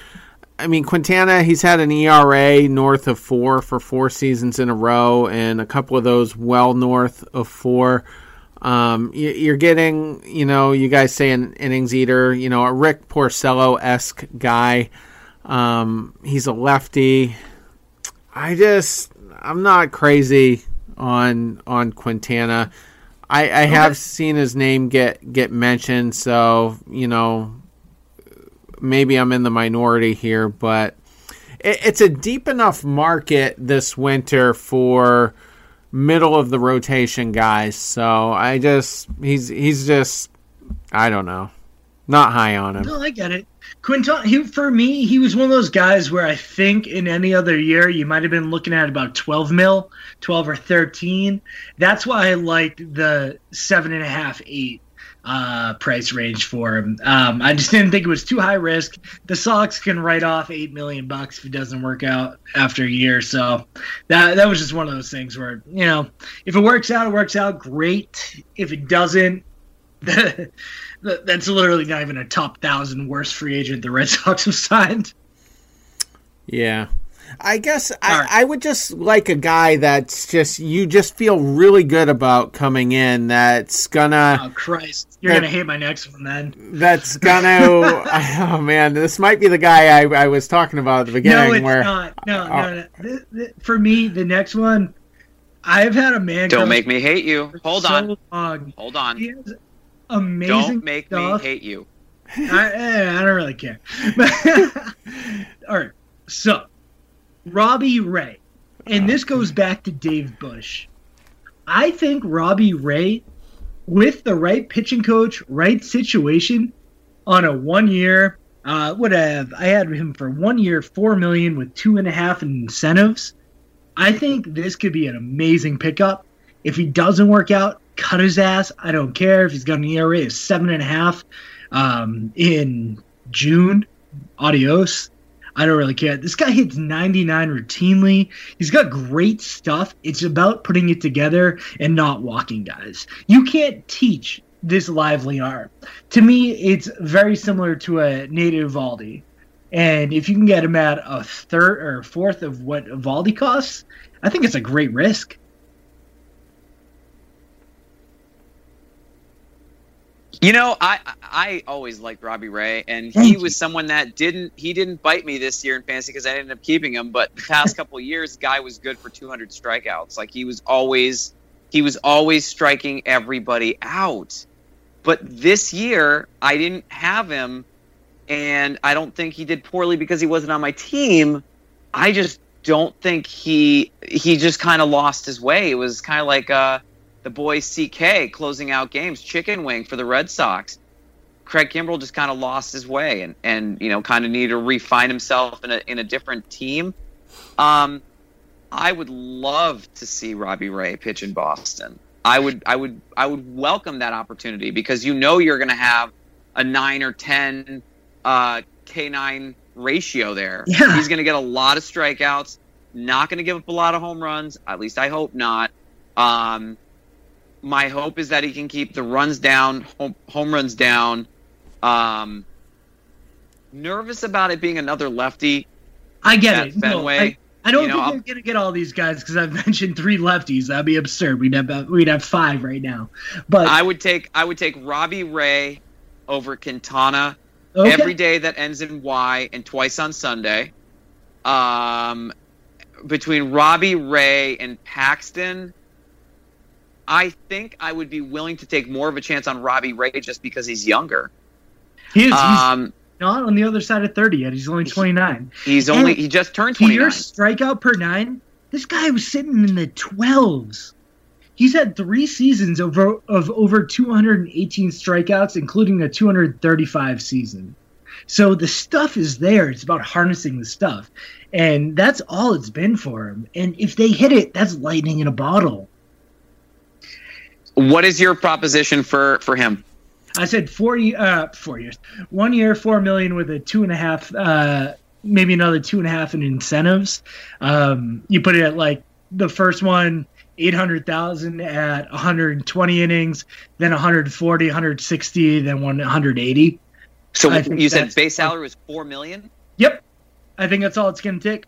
I mean, Quintana, he's had an ERA north of four for four seasons in a row, and a couple of those well north of four. Um, you, you're getting, you know, you guys say an innings eater, you know, a Rick Porcello esque guy. Um, he's a lefty. I just, I'm not crazy on on Quintana. I, I have seen his name get get mentioned, so you know, maybe I'm in the minority here, but it, it's a deep enough market this winter for middle of the rotation guys. So I just he's he's just I don't know, not high on him. No, I get it. Quinton, he for me, he was one of those guys where I think in any other year you might have been looking at about twelve mil, twelve or thirteen. That's why I liked the seven and a half, eight uh, price range for him. Um, I just didn't think it was too high risk. The Sox can write off eight million bucks if it doesn't work out after a year. So that that was just one of those things where you know if it works out, it works out great. If it doesn't, that's literally not even a top thousand worst free agent the Red Sox have signed. Yeah. I guess I, right. I would just like a guy that's just you just feel really good about coming in that's gonna Oh Christ, you're That- gonna hate my next one then. that's gonna oh man this might be the guy I, I was talking about at the beginning No, it's where not. No, Oh. no, no. Th- th- For me, the next one, I've had a man. Don't make me hate you. Hold so on. long. Hold on. He has amazing Don't make stuff. me hate you. I, eh, I don't really care. All right. So, Robbie Ray. And this goes back to Dave Bush. I think Robbie Ray, with the right pitching coach, right situation, on a one year, uh, would have I had him for one year, four million with two and a half in incentives. I think this could be an amazing pickup. If he doesn't work out, cut his ass. I don't care if he's got an ERA of seven and a half um, in June. Adios. I don't really care. This guy hits 99 routinely. He's got great stuff. It's about putting it together and not walking guys. You can't teach this lively arm. To me, it's very similar to a Nate Eovaldi. And if you can get him at a third or fourth of what Eovaldi costs, I think it's a great risk. You know, I I always liked Robbie Ray, and he was someone that didn't he didn't bite me this year in fantasy because I ended up keeping him. But the past couple of years, guy was good for 200 strikeouts. Like he was always he was always striking everybody out. But this year, I didn't have him, and I don't think he did poorly because he wasn't on my team. I just don't think he he just kind of lost his way. It was kind of like uh, the boy CK closing out games, chicken wing for the Red Sox. Craig Kimbrel just kind of lost his way and, and you know kind of needed to refine himself in a in a different team. Um, I would love to see Robbie Ray pitch in Boston. I would I would I would welcome that opportunity because you know you're going to have a nine or ten uh, K nine ratio there. Yeah. He's going to get a lot of strikeouts. Not going to give up a lot of home runs. At least I hope not. Um, my hope is that he can keep the runs down, home, home runs down. Um, nervous about it being another lefty. I get it. No, I, I don't you know, think I'm gonna get all these guys because I've mentioned three lefties. That'd be absurd. We'd have we'd have five right now. But I would take I would take Robbie Ray over Quintana okay. every day that ends in Y and twice on Sunday. Um, between Robbie Ray and Paxton, I think I would be willing to take more of a chance on Robbie Ray just because he's younger. he is, he's Um, not on the other side of thirty yet. He's only twenty nine. he's only he just turned To twenty your strikeout per nine, this guy was sitting in the twelves. He's had three seasons over of over 218 strikeouts, including a 235 season. So the stuff is there. It's about harnessing the stuff, and that's all it's been for him. And if they hit it, that's lightning in a bottle. What is your proposition for for him? I said four, uh, four years, one year, four million with a two and a half, uh, maybe another two and a half in incentives. Um, you put it at like the first one, eight hundred thousand at 120 innings, then 140, 160, then 180. So you said base salary was four million. Yep, I think that's all it's going to take.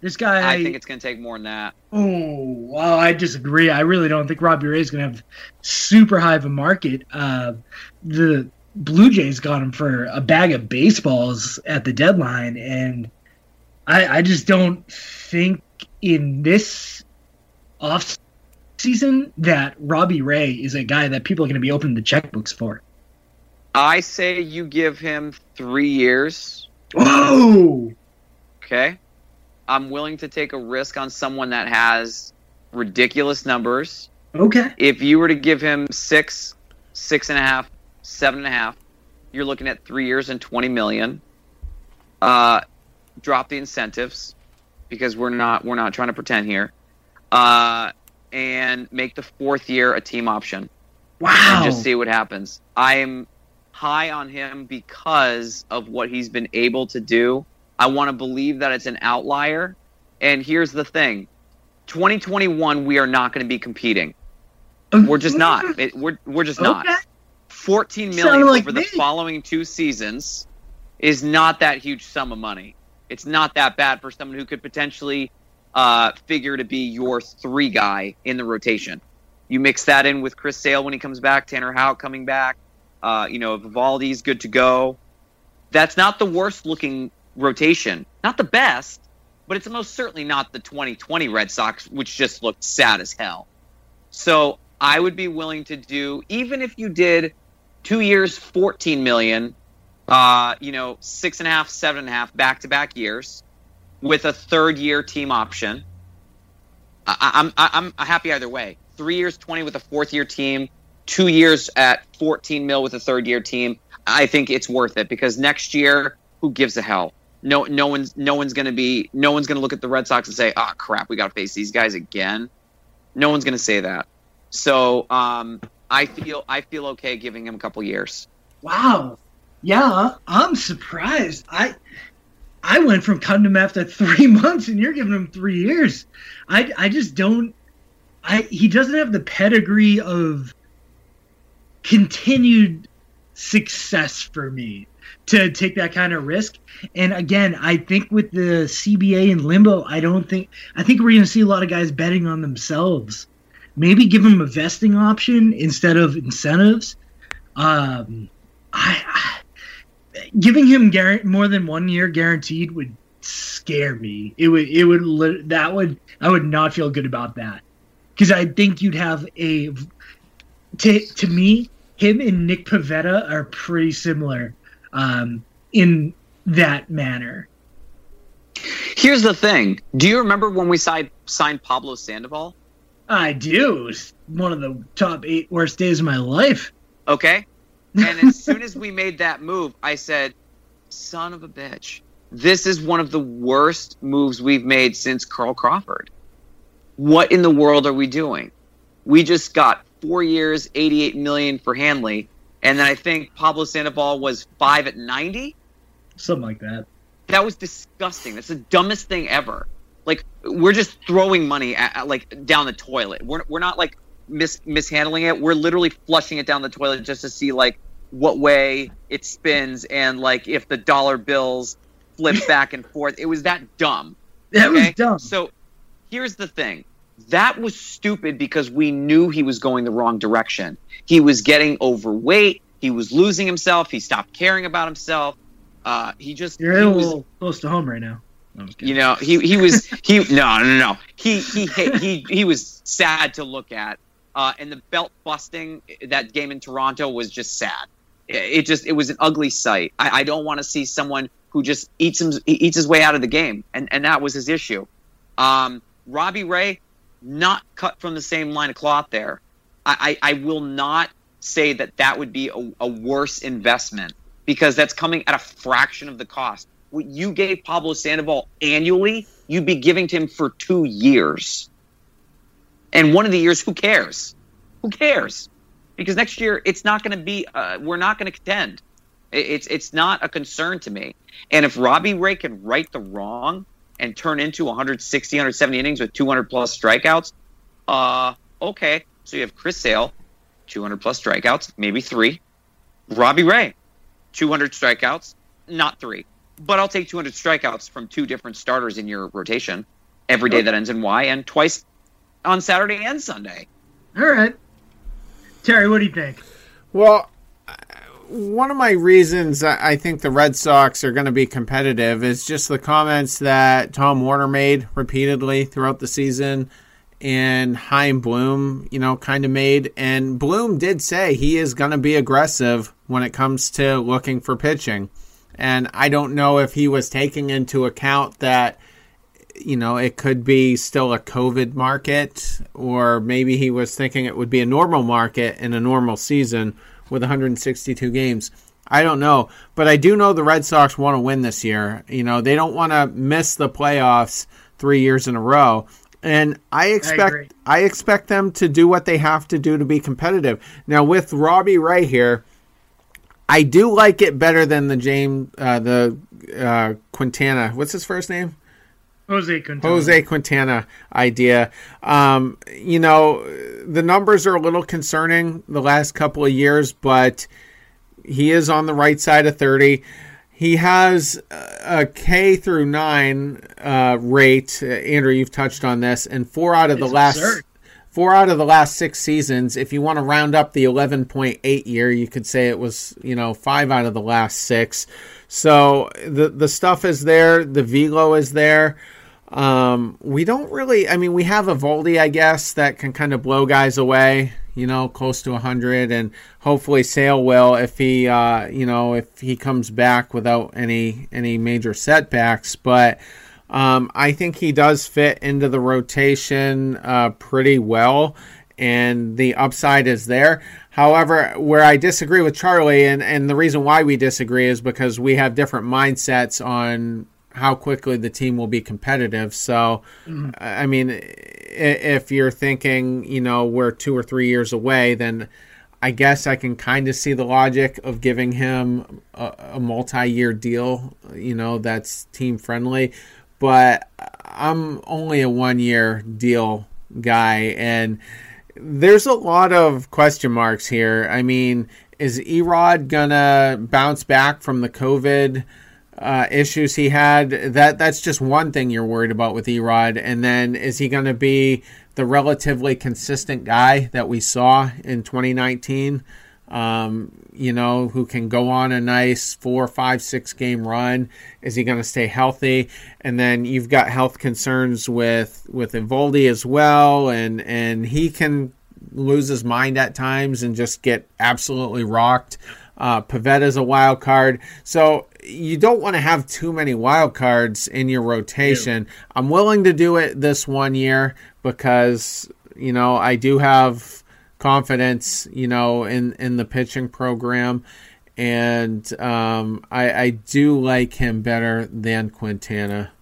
This guy, I think it's going to take more than that. Oh, well, I disagree. I really don't think Robbie Ray is going to have super high of a market. Uh, the Blue Jays got him for a bag of baseballs at the deadline, and I, I just don't think in this off season that Robbie Ray is a guy that people are going to be opening the checkbooks for. I say you give him three years. Whoa! Okay. I'm willing to take a risk on someone that has ridiculous numbers. Okay. If you were to give him six, six and a half, seven and a half, you're looking at three years and 20 million. Uh, drop the incentives because we're not we're not trying to pretend here. Uh, and make the fourth year a team option Wow. and just see what happens. I am high on him because of what he's been able to do. I want to believe that it's an outlier. And here's the thing 2021, we are not going to be competing. We're just not. It, we're, we're just not. Okay. 14 Sounded like over the following two seasons is not that huge sum of money. It's not that bad for someone who could potentially uh, figure to be your three guy in the rotation. You mix that in with Chris Sale when he comes back, Tanner Houck coming back. Uh, you know, Eovaldi's good to go. That's not the worst looking rotation. Not the best, but it's most certainly not the 2020 Red Sox, which just looked sad as hell. So I would be willing to do, even if you did two years, 14 million, uh, you know, six and a half, seven and a half back to back years with a third year team option. I, I'm, I'm, I'm happy either way. Three years, 20 with a fourth year team, two years at 14 mil with a third year team. I think it's worth it because next year, who gives a hell? No, no one's, no one's going to be, no one's going to look at the Red Sox and say, "Oh crap, we got to face these guys again." No one's going to say that. So um, I feel, I feel okay giving him a couple years. Wow. Yeah, I'm surprised. I I went from cutting him after three months, and you're giving him three years. I I just don't. I he doesn't have the pedigree of continued success for me to take that kind of risk. And again, I think with the CBA in limbo, I don't think I think we're going to see a lot of guys betting on themselves. Maybe give them a vesting option instead of incentives Um, I, I giving him more than one year guaranteed would scare me. It would it would that would I would not feel good about that because I think you'd have a to to me him and Nick Pivetta are pretty similar um, in that manner. Here's the thing. Do you remember when we signed signed Pablo Sandoval? I do. It was one of the top eight worst days of my life. Okay. And as soon as we made that move, I said, son of a bitch, this is one of the worst moves we've made since Carl Crawford. What in the world are we doing? We just got four years, 88 million for Hanley. And then I think Pablo Sandoval was five at 90. Something like that. That was disgusting. That's the dumbest thing ever. Like we're just throwing money at, at, like down the toilet. We're we're not like mis mishandling it. We're literally flushing it down the toilet just to see like what way it spins and like if the dollar bills flip back and forth. It was that dumb. That was dumb. So here's the thing. That was stupid because we knew he was going the wrong direction. He was getting overweight. He was losing himself. He stopped caring about himself. Uh, he just You're he a was- little close to home right now. No, I'm just kidding. you know, he he was he no no no he he he he was sad to look at, uh, and the belt busting that game in Toronto was just sad. It, it just it was an ugly sight. I, I don't want to see someone who just eats him he eats his way out of the game, and and that was his issue. Um, Robbie Ray, not cut from the same line of cloth there. I I, I will not say that that would be a, a worse investment because that's coming at a fraction of the cost what you gave Pablo Sandoval annually, you'd be giving to him for two years. And one of the years, who cares? Who cares? Because next year, it's not going to be. Uh, we're not going to contend. It- It's it's not a concern to me. And if Robbie Ray can right the wrong and turn into 160, 170 innings with 200 plus strikeouts, uh, okay. So you have Chris Sale, 200 plus strikeouts, maybe three. Robbie Ray, 200 strikeouts, not three but I'll take 200 strikeouts from two different starters in your rotation every day that ends in Y and twice on Saturday and Sunday. All right. Terry, what do you think? Well, one of my reasons I think the Red Sox are going to be competitive is just the comments that Tom Werner made repeatedly throughout the season and Chaim Bloom, you know, kind of made. And Bloom did say he is going to be aggressive when it comes to looking for pitching. And I don't know if he was taking into account that you know, it could be still a COVID market, or maybe he was thinking it would be a normal market in a normal season with 162 games. I don't know, but I do know the Red Sox want to win this year. You know, they don't want to miss the playoffs three years in a row. And I expect I, expect them to do what they have to do to be competitive. Now with Robbie Ray here, I do like it better than the James uh, the uh, Quintana. What's his first name? Jose Quintana. Jose Quintana idea. Um, you know, the numbers are a little concerning the last couple of years, but he is on the right side of 30. He has a K through nine uh, rate. Uh, Andrew, you've touched on this, and four out of the last absurd. four out of the last six seasons. If you want to round up the 11.8 year, you could say it was you know five out of the last six. So the the stuff is there. The velo is there. Um, we don't really. I mean, we have Eovaldi, I guess, that can kind of blow guys away. You know, close to 100, and hopefully Sale will if he, uh, you know, if he comes back without any any major setbacks. But um, I think he does fit into the rotation uh, pretty well, and the upside is there. However, where I disagree with Charlie, and, and the reason why we disagree is because we have different mindsets on how quickly the team will be competitive. So, I mean, if you're thinking, you know, we're two or three years away, then I guess I can kind of see the logic of giving him a, a multi-year deal, you know, that's team friendly. But I'm only a one-year deal guy, and there's a lot of question marks here. I mean, is E-Rod gonna bounce back from the COVID uh, issues he had? That that's just one thing you're worried about with E-Rod, and then is he gonna be the relatively consistent guy that we saw in 2019? um, you know, who can go on a nice four, five, six game run. Is he going to stay healthy? And then you've got health concerns with with Eovaldi as well, and and he can lose his mind at times and just get absolutely rocked. Uh, Pivetta's a wild card, so you don't want to have too many wild cards in your rotation. I'm willing to do it this one year because you know I do have confidence, you know, in in the pitching program, and um, I, I do like him better than Quintana.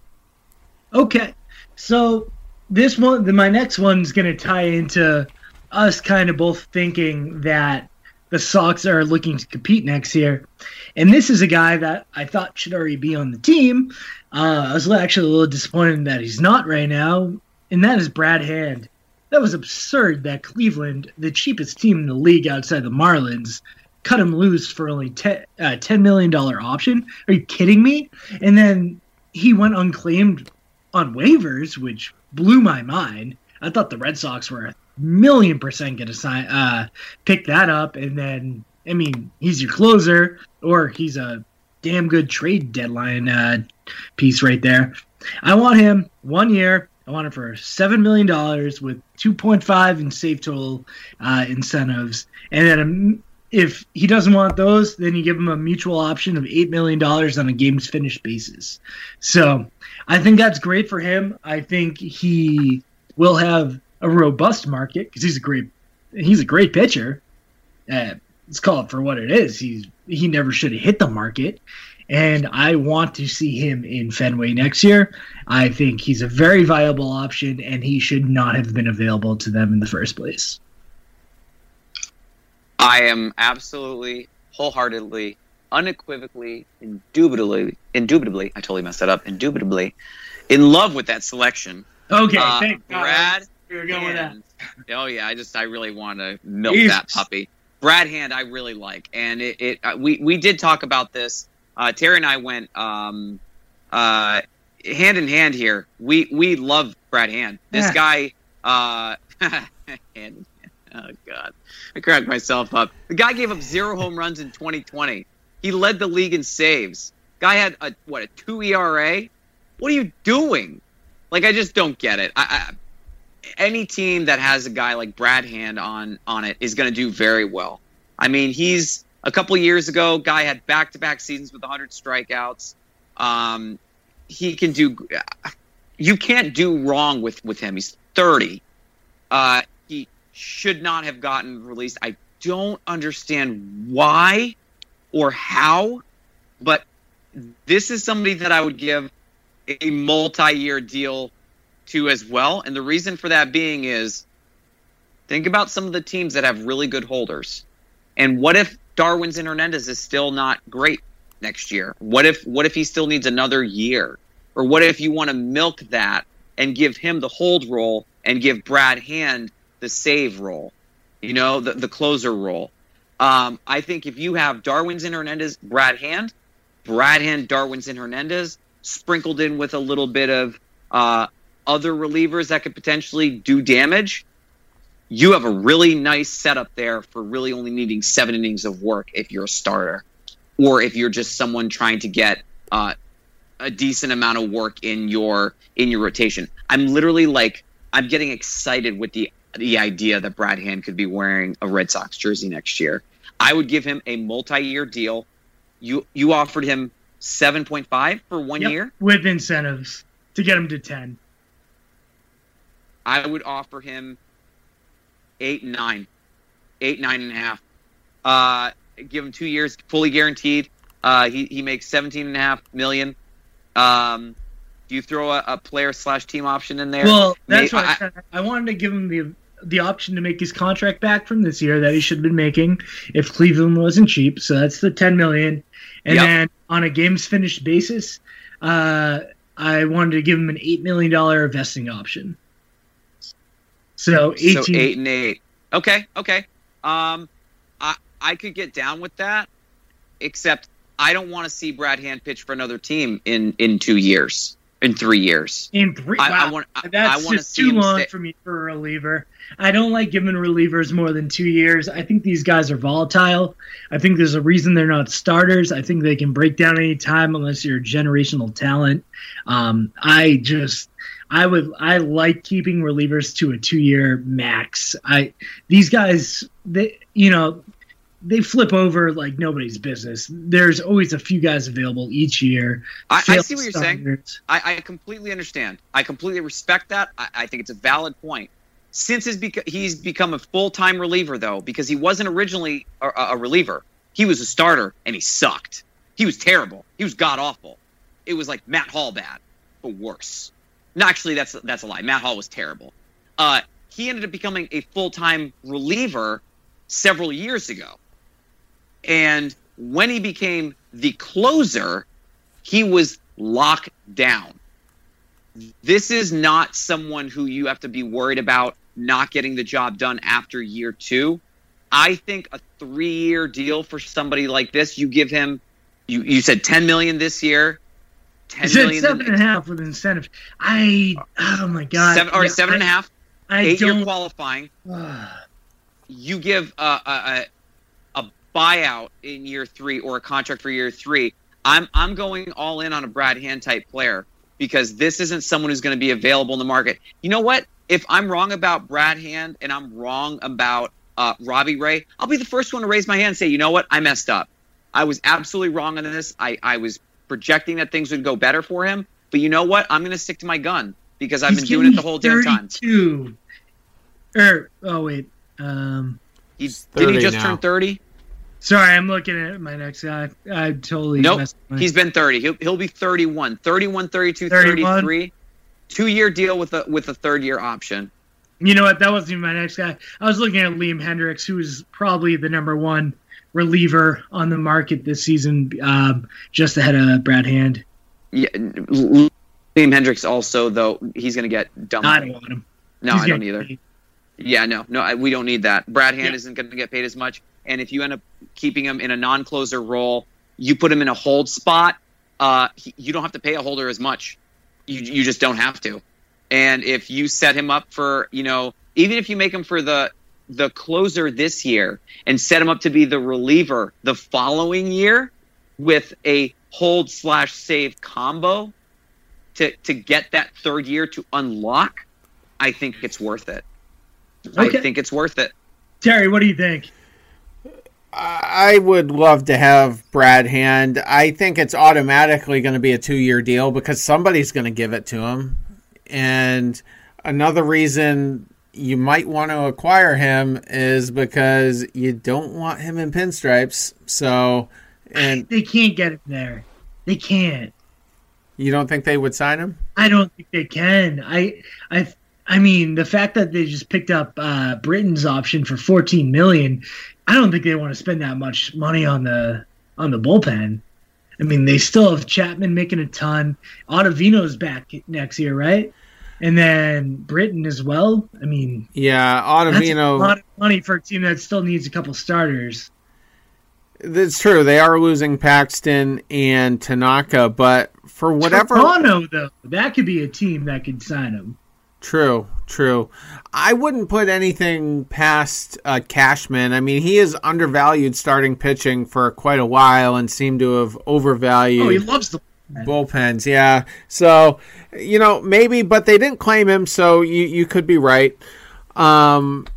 Okay, so this one, my next one's going to tie into us kind of both thinking that the Sox are looking to compete next year. And this is a guy that I thought should already be on the team. Uh, I was actually a little disappointed that he's not right now, and that is Brad Hand. That was absurd that Cleveland, the cheapest team in the league outside the Marlins, cut him loose for only ten, uh, $10 million option. Are you kidding me? And then he went unclaimed on waivers, which blew my mind. I thought the Red Sox were a million percent going to sign, uh, pick that up. And then, I mean, he's your closer, or he's a damn good trade deadline uh, piece right there. I want him one year, I want it for seven million dollars with two point five in save total uh, incentives, and then um, if he doesn't want those, then you give him a mutual option of eight million dollars on a games finished basis. So I think that's great for him. I think he will have a robust market because he's a great he's a great pitcher. Uh, let's call it for what it is. He's he never should have hit the market, and I want to see him in Fenway next year. I think he's a very viable option, and he should not have been available to them in the first place. I am absolutely, wholeheartedly, unequivocally, indubitably, indubitably, I totally messed that up, indubitably, in love with that selection. Okay, Uh, thank God. Brad You're going that. Oh yeah, I just I really want to milk that puppy. Brad Hand, I really like, and it, it uh, we we did talk about this. Uh, Terry and I went um, uh, hand in hand here. We we love Brad Hand. This Yeah. guy, uh, hand. Oh God, I cracked myself up. The guy gave up zero home runs in 2020. He led the league in saves. Guy had a what a two ERA. What are you doing? Like I just don't get it. I, I any team that has a guy like Brad Hand on on it is going to do very well. I mean, he's a couple years ago, guy had back to back seasons with 100 strikeouts. Um, he can do. You can't do wrong with with him. He's 30. Uh, he should not have gotten released. I don't understand why or how, but this is somebody that I would give a multi-year deal to as well. And the reason for that being is think about some of the teams that have really good holders. And what if Darwinzon Hernandez is still not great next year? What if what if he still needs another year? Or what if you want to milk that and give him the hold role and give Brad Hand the save role? You know, the, the closer role. Um, I think if you have Darwinzon Hernandez, Brad Hand, Brad Hand, Darwinzon Hernandez, sprinkled in with a little bit of uh, other relievers that could potentially do damage, you have a really nice setup there for really only needing seven innings of work if you're a starter, or if you're just someone trying to get uh, a decent amount of work in your in your rotation. I'm literally like I'm getting excited with the the idea that Brad Hand could be wearing a Red Sox jersey next year. I would give him a multi-year deal. You you offered him 7.5 for one Yep, year. with incentives to get him to 10. I would offer him eight, nine, eight, nine and a half. Uh, give him two years, fully guaranteed. Uh, he he makes seventeen and a half million. Um, do you throw a, a player slash team option in there? Well, that's May- why I, said I wanted to give him the the option to make his contract back from this year that he should have been making if Cleveland wasn't cheap. So that's the 10 million. And Yep. then on a games finished basis, uh, I wanted to give him an eight million dollar vesting option. So eighteen. So eight and eight. Okay, okay. Um, I I could get down with that, except I don't want to see Brad Hand pitch for another team in in two years. in three years. In three, I- I want- I- that's I just too long stay- for me for a reliever. I don't like giving relievers more than two years. I think these guys are volatile. I think there's a reason they're not starters. I think they can break down any time unless you're a generational talent. Um, I just, I would, I like keeping relievers to a two-year max. I these guys, they, you know, they flip over like nobody's business. There's always a few guys available each year. I, I see what you're saying. I, I completely understand. I completely respect that. I, I think it's a valid point. Since his beca- he's become a full time reliever, though, because he wasn't originally a, a reliever, he was a starter and he sucked. He was terrible. He was god awful. It was like Matt Hall bad, but worse. No, actually, that's that's a lie. Matt Hall was terrible. Uh, he ended up becoming a full time reliever several years ago, and when he became the closer, he was locked down. This is not someone who you have to be worried about not getting the job done after year two. I think a three-year deal for somebody like this, you give him, you you said ten million this year, ten million, seven and a half with incentives. I oh my god, seven or Yeah, seven and a I- half, I eight-year don't. qualifying. you give a, a, a, a buyout in year three or a contract for year three, I'm I'm going all in on a Brad Hand type player because this isn't someone who's going to be available in the market. You know what? If I'm wrong about Brad Hand and I'm wrong about uh, Robbie Ray, I'll be the first one to raise my hand and say, you know what? I messed up. I was absolutely wrong on this. I, I was projecting that things would go better for him. But you know what? I'm going to stick to my gun because I've He's been doing it the getting whole damn time. 32. Or oh wait, um, He, He's did he just now. turn 30? sorry, I'm looking at my next guy. I totally Nope. messed up. He's been 30. He'll, he'll be 31, 31, 32, 31. 33. Two year deal with a with a third year option. You know what? That wasn't even my next guy. I was looking at Liam Hendriks, who is probably the number one reliever on the market this season, um, just ahead of Brad Hand. Yeah, Liam Hendriks also though he's going to get dumped. I don't want him. no, He's I don't either. paid. Yeah, no, no, I, we don't need that. Brad Hand Yeah. isn't going to get paid as much, and if you end up keeping him in a non-closer role, you put him in a hold spot. Uh, he, you don't have to pay a holder as much. You you just don't have to. And if you set him up for, you know, even if you make him for the the closer this year and set him up to be the reliever the following year with a hold slash save combo to to get that third year to unlock, I think it's worth it. Okay. I think it's worth it. Terry, what do you think? I would love to have Brad Hand. I think it's automatically going to be a two year deal because somebody's going to give it to him. And another reason you might want to acquire him is because you don't want him in pinstripes. So, and They can't get him there. They can't. you don't think they would sign him? I don't think they can. I, I, I mean, the fact that they just picked up uh, Britton's option for 14 million, I don't think they want to spend that much money on the on the bullpen. I mean, they still have Chapman making a ton. Ottavino's back next year, right? And then Britton as well. I mean, Yeah, that's a Ottavino. lot of money for a team that still needs a couple starters. That's true. They are losing Paxton and Tanaka, but for whatever. Toronto, though, that could be a team that could sign him. True, true. I wouldn't put anything past uh, Cashman. I mean, he is undervalued starting pitching for quite a while and seemed to have overvalued Oh, he loves the. Bullpens. Yeah. So, you know, maybe, but they didn't claim him, so you, you could be right. Um,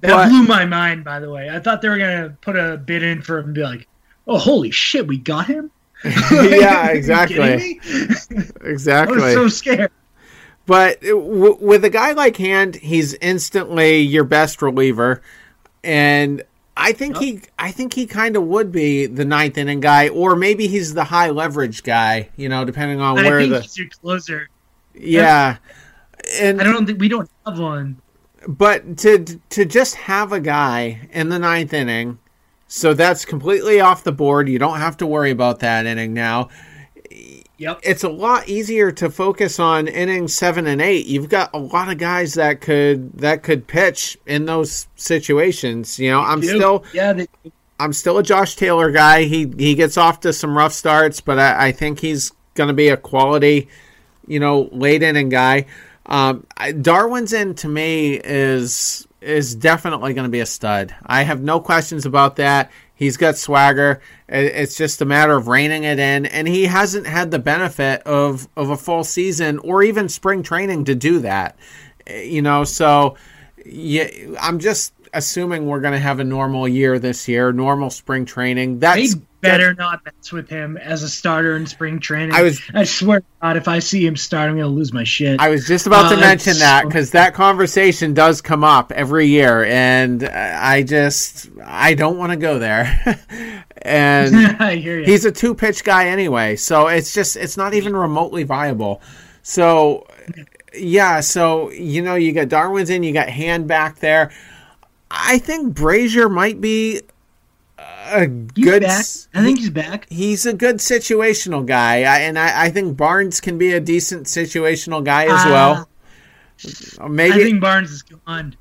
That blew my mind, by the way. I thought they were gonna put a bid in for him and be like, "Oh, holy shit, we got him!" yeah, you exactly. I exactly. was so scared. But w- with a guy like Hand, he's instantly your best reliever, and I think he, I think he kind of would be the ninth inning guy, or maybe he's the high leverage guy. You know, depending on I where think the he's your closer. yeah. And I don't think we don't have one. but to to just have a guy in the ninth inning, so that's completely off the board. You don't have to worry about that inning now. Yep. it's a lot easier to focus on innings seven and eight. You've got a lot of guys that could that could pitch in those situations. You know, I'm still yeah. They, I'm still a Josh Taylor guy. He he gets off to some rough starts, but I, I think he's going to be a quality you know, late inning guy. Um, Darwinzon to me is is definitely going to be a stud. I have no questions about that. He's got swagger. It's just a matter of reining it in, and he hasn't had the benefit of of a full season or even spring training to do that. Eh, you know, so yeah, I'm just assuming we're going to have a normal year this year, normal spring training. That's better not mess with him as a starter in spring training. I was, I swear to God, if I see him start, I'm gonna lose my shit. I was just about uh, to mention that because that conversation does come up every year, and I just I don't want to go there. and he's a two pitch guy anyway, so it's just it's not even remotely viable. So yeah, so you know you got Darwinzon, you got Hand back there. I think Brasier might be a he's good. Back. I think he's back. He's a good situational guy, I, and I, I, think Barnes can be a decent situational guy as uh, well. Maybe I think Barnes is gone.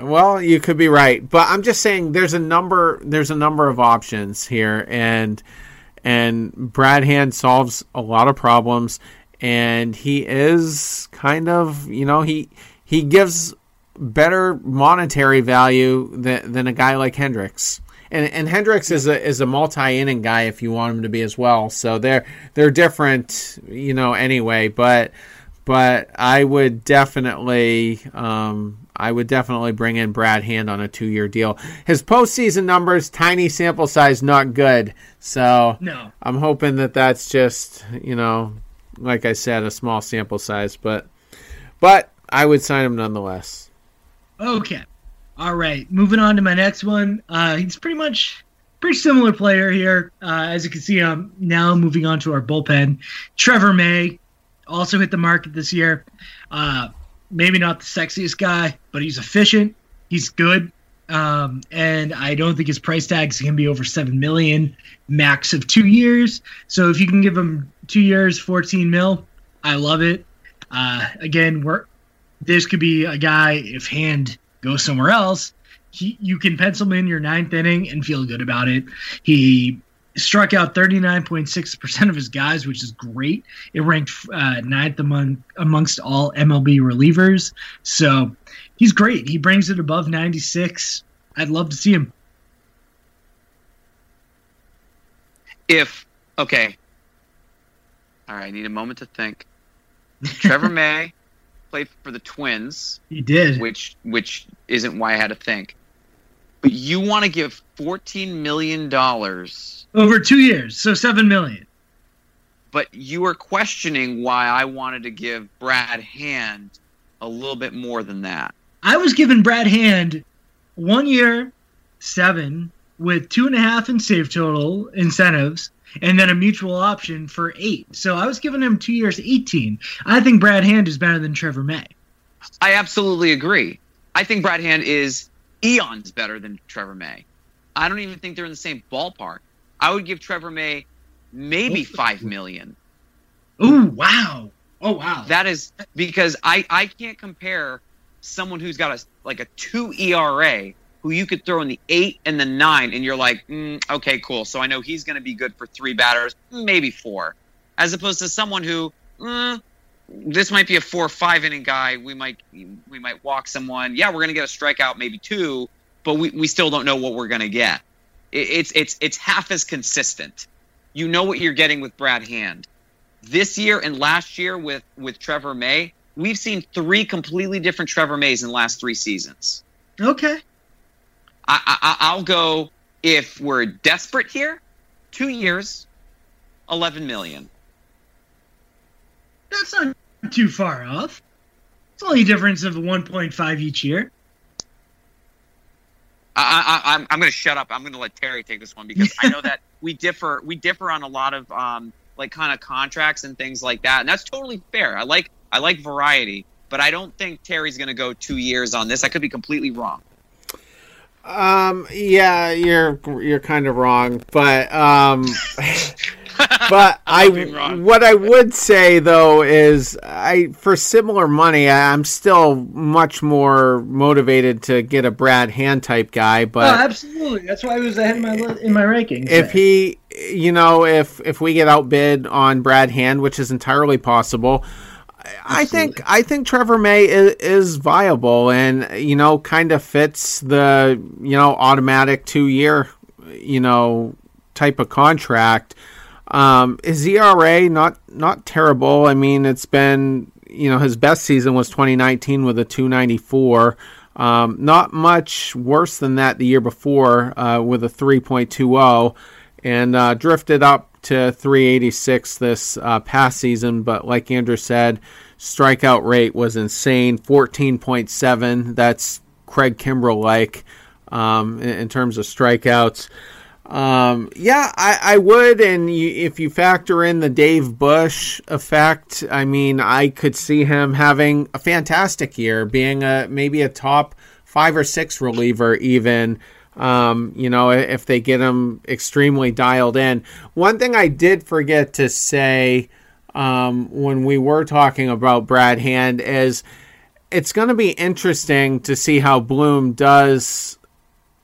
Well, you could be right, but I'm just saying there's a number there's a number of options here, and and Brad Hand solves a lot of problems, and he is kind of you know he he gives better monetary value than, than a guy like Hendriks and and Hendriks is a is a multi inning guy if you want him to be as well. So they're they're different, you know. Anyway, but but I would definitely um, I would definitely bring in Brad Hand on a two year deal. His postseason numbers, tiny sample size, not good. So no, I'm hoping that that's just you know, like I said, a small sample size, but but I would sign him nonetheless. Okay. All right, moving on to my next one. Uh, he's pretty much pretty similar player here. Uh, as you can see, I'm now moving on to our bullpen. Trevor May also hit the market this year. Uh, maybe not the sexiest guy, but he's efficient. He's good, um, and I don't think his price tag is going to be over seven million, max of two years. So if you can give him two years, fourteen mil, I love it. Uh, again, we're this could be a guy if hand goes somewhere else, he, you can pencil him in your ninth inning and feel good about it. He struck out 39.6% of his guys, which is great. It ranked uh, ninth among amongst all MLB relievers. So he's great. He brings it above 96. I'd love to see him. If okay, all right, I need a moment to think. Trevor May played for the Twins. He did, which which isn't why I had to think. But you want to give fourteen million dollars over two years, so seven million. But you are questioning why I wanted to give Brad Hand a little bit more than that. I was giving Brad Hand one year, seven, with two and a half in save total incentives, and then a mutual option for eight. So I was giving him two years, 18. I think Brad Hand is better than Trevor May. I absolutely agree. I think Brad Hand is eons better than Trevor May. I don't even think they're in the same ballpark. I would give Trevor May maybe five million. Ooh, wow. Oh wow. That is because I, I can't compare someone who's got a like a two ERA who you could throw in the eight and the nine, and you're like, mm, okay, cool. So I know he's going to be good for three batters, maybe four, as opposed to someone who, mm, this might be a four or five inning guy. We might we might walk someone. Yeah, we're going to get a strikeout, maybe two, but we, we still don't know what we're going to get. It, it's it's it's half as consistent. You know what you're getting with Brad Hand. This year and last year with with Trevor May, we've seen three completely different Trevor Mays in the last three seasons. Okay. I, I, will go if we're desperate here, two years, eleven million. That's not too far off. It's only a difference of one point five each year. I, I, I'm I'm going to shut up. I'm going to let Terry take this one because I know that we differ we differ on a lot of um like kind of contracts and things like that, and that's totally fair. I like I like variety, but I don't think Terry's going to go two years on this. I could be completely wrong. Um, yeah, you're you're kind of wrong, but um, but I what I would say though is I for similar money I'm still much more motivated to get a Brad Hand type guy. But oh, absolutely, that's why I was ahead in my in my rankings. If he, you know, if if we get outbid on Brad Hand, which is entirely possible. I think I think Trevor May is, is viable and you know kind of fits the you know automatic two year you know type of contract. Um, his ERA not not terrible. I mean, it's been you know his best season was 2019 with a 294. Um, not much worse than that the year before uh, with a 3.20, and uh, drifted up to 386 this uh, past season. But like Andrew said, strikeout rate was insane 14.7. That's Craig Kimbrel like um, in, in, terms of strikeouts. Um, yeah, I, I would. And you, if you factor in the Dave Bush effect, I mean, I could see him having a fantastic year, being a maybe a top five or six reliever, even. Um, you know, if they get them extremely dialed in. One thing I did forget to say um, when we were talking about Brad Hand is it's going to be interesting to see how Bloom does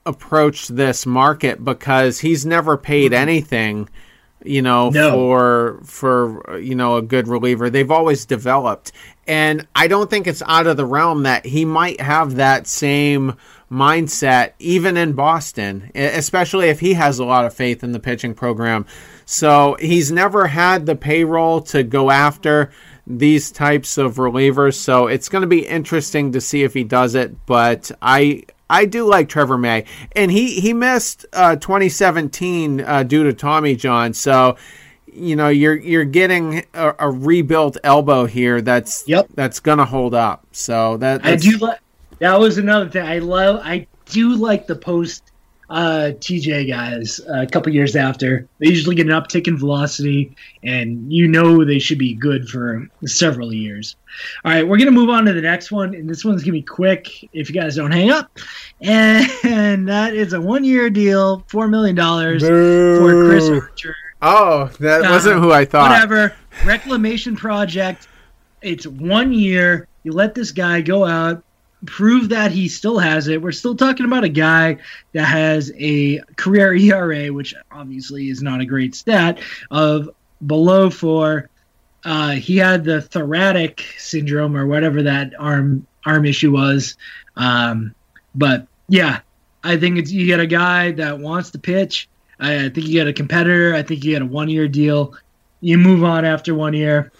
approach this market because he's never paid mm-hmm. anything you know no. for for you know a good reliever. They've always developed. And i don't think it's out of the realm that he might have that same mindset even in boston especially if he has a lot of faith in the pitching program. So he's never had the payroll to go after these types of relievers. So it's going to be interesting to see if he does it. But i I do like Trevor May, and he he missed uh, 2017 uh, due to Tommy John. So you know you're you're getting a, a rebuilt elbow here. That's yep. that's gonna hold up. So that I do like. That was another thing I love. I do like the post uh, TJ guys a couple years after. They usually get an uptick in velocity, and you know they should be good for several years. All right, we're going to move on to the next one, and this one's going to be quick if you guys don't hang up. And that is a one year deal, $4 million for Chris Archer. Oh, that wasn't uh, who I thought. Whatever. Reclamation project. It's one year. You let this guy go out, prove that he still has it. We're still talking about a guy that has a career ERA, which obviously is not a great stat, of below four. Uh, he had the thoracic syndrome or whatever that arm arm issue was. Um, but yeah, I think it's you get a guy that wants to pitch. I, I think you get a competitor. I think you get a one year deal. You move on after one year.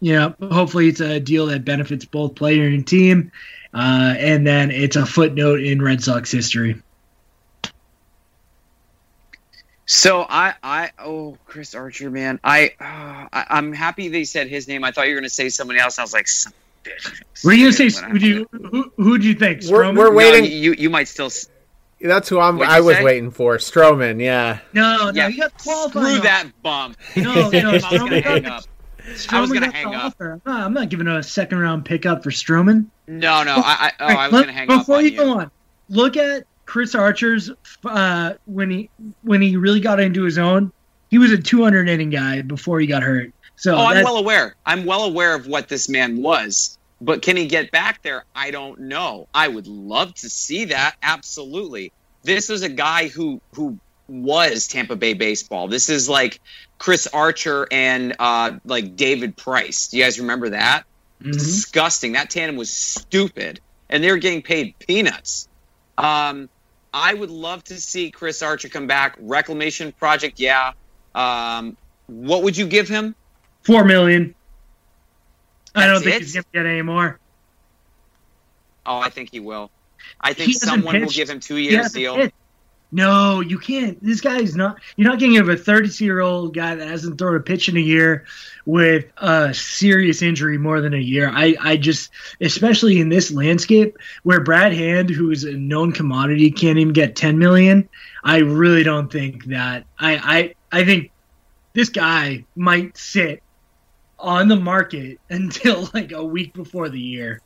You know, hopefully it's a deal that benefits both player and team. Uh, and then it's a footnote in Red Sox history. So I, I, oh, Chris Archer, man, I, uh, I am happy they said his name. I thought you were going to say somebody else. I was like, were you going to say would you, who? Who'd you think? We're, we're, waiting. No, you, you might still. That's who I'm. I was say? waiting for Stroman. Yeah. No, no, yeah, you got qualified. Screw that bum. No, no, Stroman. hang up. I was gonna hang up. I'm not giving a second round pickup for Stroman. No, no, I, I, oh, I was gonna hang up. Before you, go on, look at Chris Archer's uh, when he when he really got into his own. He was a 200 inning guy before he got hurt. So oh, I'm well aware. I'm well aware of what this man was. But can he get back there? I don't know. I would love to see that. Absolutely. This is a guy who who was Tampa Bay baseball. This is like Chris Archer and uh, like David Price. Do you guys remember that? Mm-hmm. Disgusting. That tandem was stupid, and they were getting paid peanuts. Um, I would love to see Chris Archer come back. Reclamation project, yeah. Um, what would you give him? Four million. That's I don't think it? he's gonna get any more. Oh, I think he will. I think someone pitched. will give him two years deal. Pitched. No, you can't. This guy is not. You're not getting a 32 year old guy that hasn't thrown a pitch in a year with a serious injury more than a year. I, I just, especially in this landscape where Brad Hand, who is a known commodity, can't even get 10 million. I really don't think that. I, I, I think this guy might sit on the market until like a week before the year.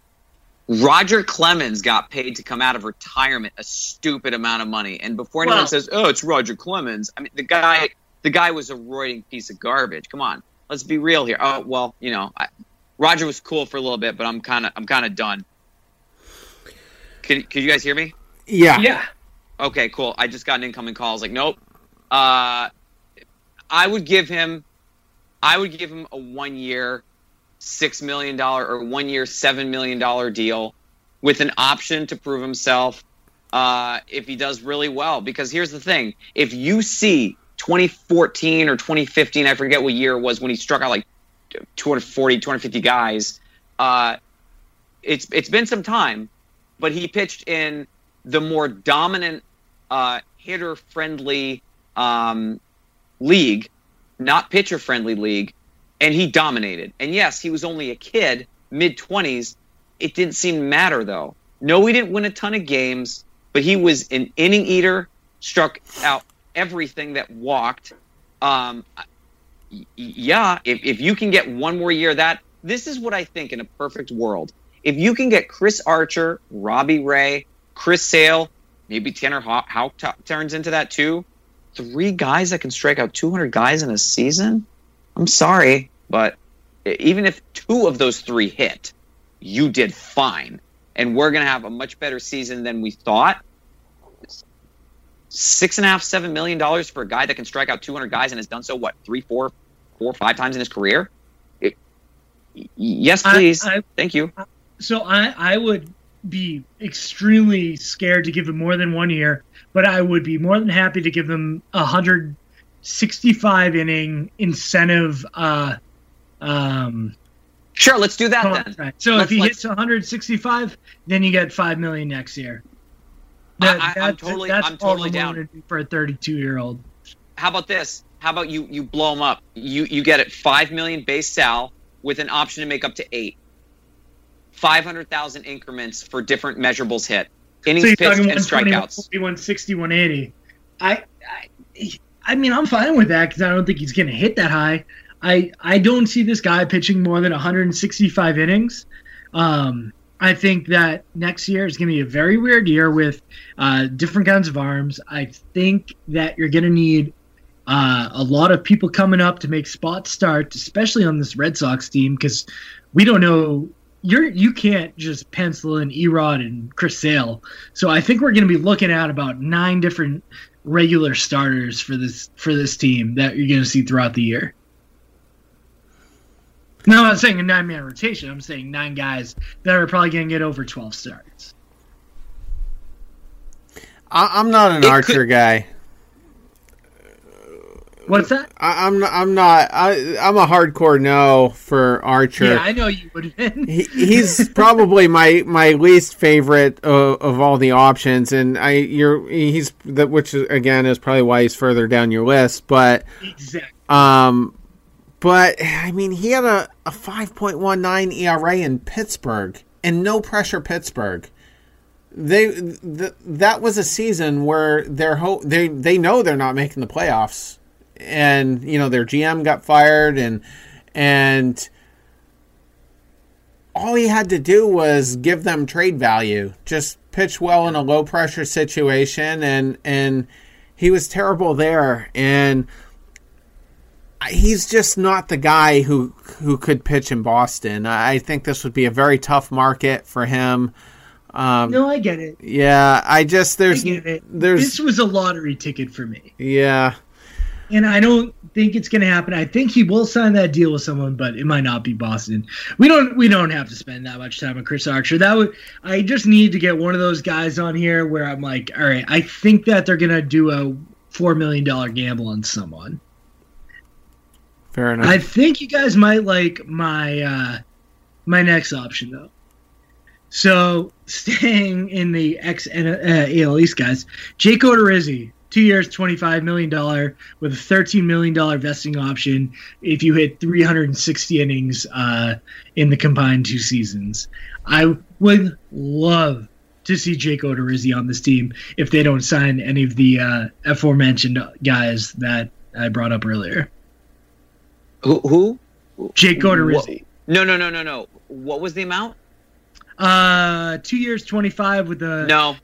Roger Clemens got paid to come out of retirement a stupid amount of money, and before anyone well, says, "Oh, it's Roger Clemens," I mean the guy, the guy was a roiding piece of garbage. Come on, let's be real here. Oh well, you know, I, Roger was cool for a little bit, but I'm kind of, I'm kind of done. Can, can you guys hear me? Yeah. Yeah. Okay, cool. I just got an incoming call. I was like, nope. Uh, I would give him, I would give him a one year six million dollar or one year seven million dollar deal with an option to prove himself uh, if he does really well. Because here's the thing: if you see 2014 or 2015, I forget what year it was when he struck out like 240, 250 guys. Uh, it's it's been some time, but he pitched in the more dominant uh, hitter friendly um, league, not pitcher friendly league, and he dominated. And yes, he was only a kid, mid 20s. It didn't seem to matter though. No, he didn't win a ton of games, but he was an inning eater, struck out everything that walked. Um, yeah, if, if you can get one more year that, this is what I think in a perfect world. If you can get Chris Archer, Robbie Ray, Chris Sale, maybe Tanner Houck t- turns into that too. Three guys that can strike out 200 guys in a season. I'm sorry, but even if two of those three hit, you did fine. And we're going to have a much better season than we thought. Six and a half, seven million dollars for a guy that can strike out 200 guys and has done so, what, three, four, four, five times in his career? It, yes, please. I- I- Thank you. So I, I would be extremely scared to give him more than one year, but I would be more than happy to give him a 165 inning incentive. Uh, um, Sure, let's do that then. So Let's- if he let's- hits 165, then you get five million next year. That- I- I'm that's- totally- I'm totally down. willing to do for a 32 year old. How about this? How about you you blow him up? You you get it five million base sal with an option to make up to eight. Five hundred thousand increments for different measurables hit, innings So you're pitched talking and strikeouts. 160, 180. I, I, I mean, I'm fine with that because I don't think he's going to hit that high. I, I don't see this guy pitching more than 165 innings. Um, I think that next year is going to be a very weird year with uh, different kinds of arms. I think that you're going to need uh, a lot of people coming up to make spot starts, especially on this Red Sox team, because we don't know. You're you can't just pencil in E-Rod and Chris Sale. So I think we're going to be looking at about nine different regular starters for this for this team that you're going to see throughout the year. No, I'm not saying a nine man rotation. I'm saying nine guys that are probably going to get over 12 starts. I, I'm not an It Archer could- guy. What's that? I, I'm I'm not. I, I'm a hardcore no for Archer. Yeah, I know you would have been. he, he's probably my my least favorite of, of all the options, and I you're he's that which again is probably why he's further down your list. But exactly. um, but I mean he had a a five point one nine ERA in Pittsburgh, and no pressure Pittsburgh. They th- that was a season where they're ho- they they know they're not making the playoffs, and you know their GM got fired, and and all he had to do was give them trade value. Just pitch well in a low pressure situation and and he was terrible there and he's just not the guy who who could pitch in Boston. I think this would be a very tough market for him. Um, No, I get it. yeah, I just I there's it. there's this was a lottery ticket for me, yeah. and I don't think it's going to happen. I think he will sign that deal with someone, but it might not be Boston. We don't we don't have to spend that much time on Chris Archer. That would I just need to get one of those guys on here where I'm like, all right, I think that they're going to do a four million dollar gamble on someone. Fair enough. I think you guys might like my uh, my next option though. So staying in the ex uh, AL East guys, Jake Odorizzi, two years, twenty five million dollar with a thirteen million dollar vesting option if you hit three hundred and sixty innings uh, in the combined two seasons. I would love to see Jake Odorizzi on this team if they don't sign any of the uh, aforementioned guys that I brought up earlier. Who? who? Jake Odorizzi. No, no, no, no, no. What was the amount? Uh, two years, twenty five with the No,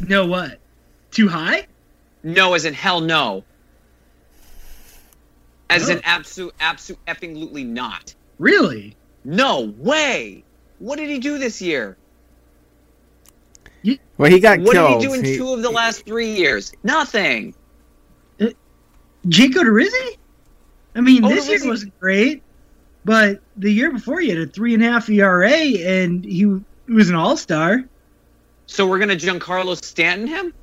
no what? Too high? no, as in hell no. As Oh. in absolute, absolute, effing, lutely not. Really? No way. What did he do this year? well, he got What killed. did he do in He- two of the last three years? Nothing. Jake Odorizzi? I mean, this year wasn't great. But the year before, he had a three and a half ERA, and he, he was an All Star. So we're gonna Giancarlo Stanton him.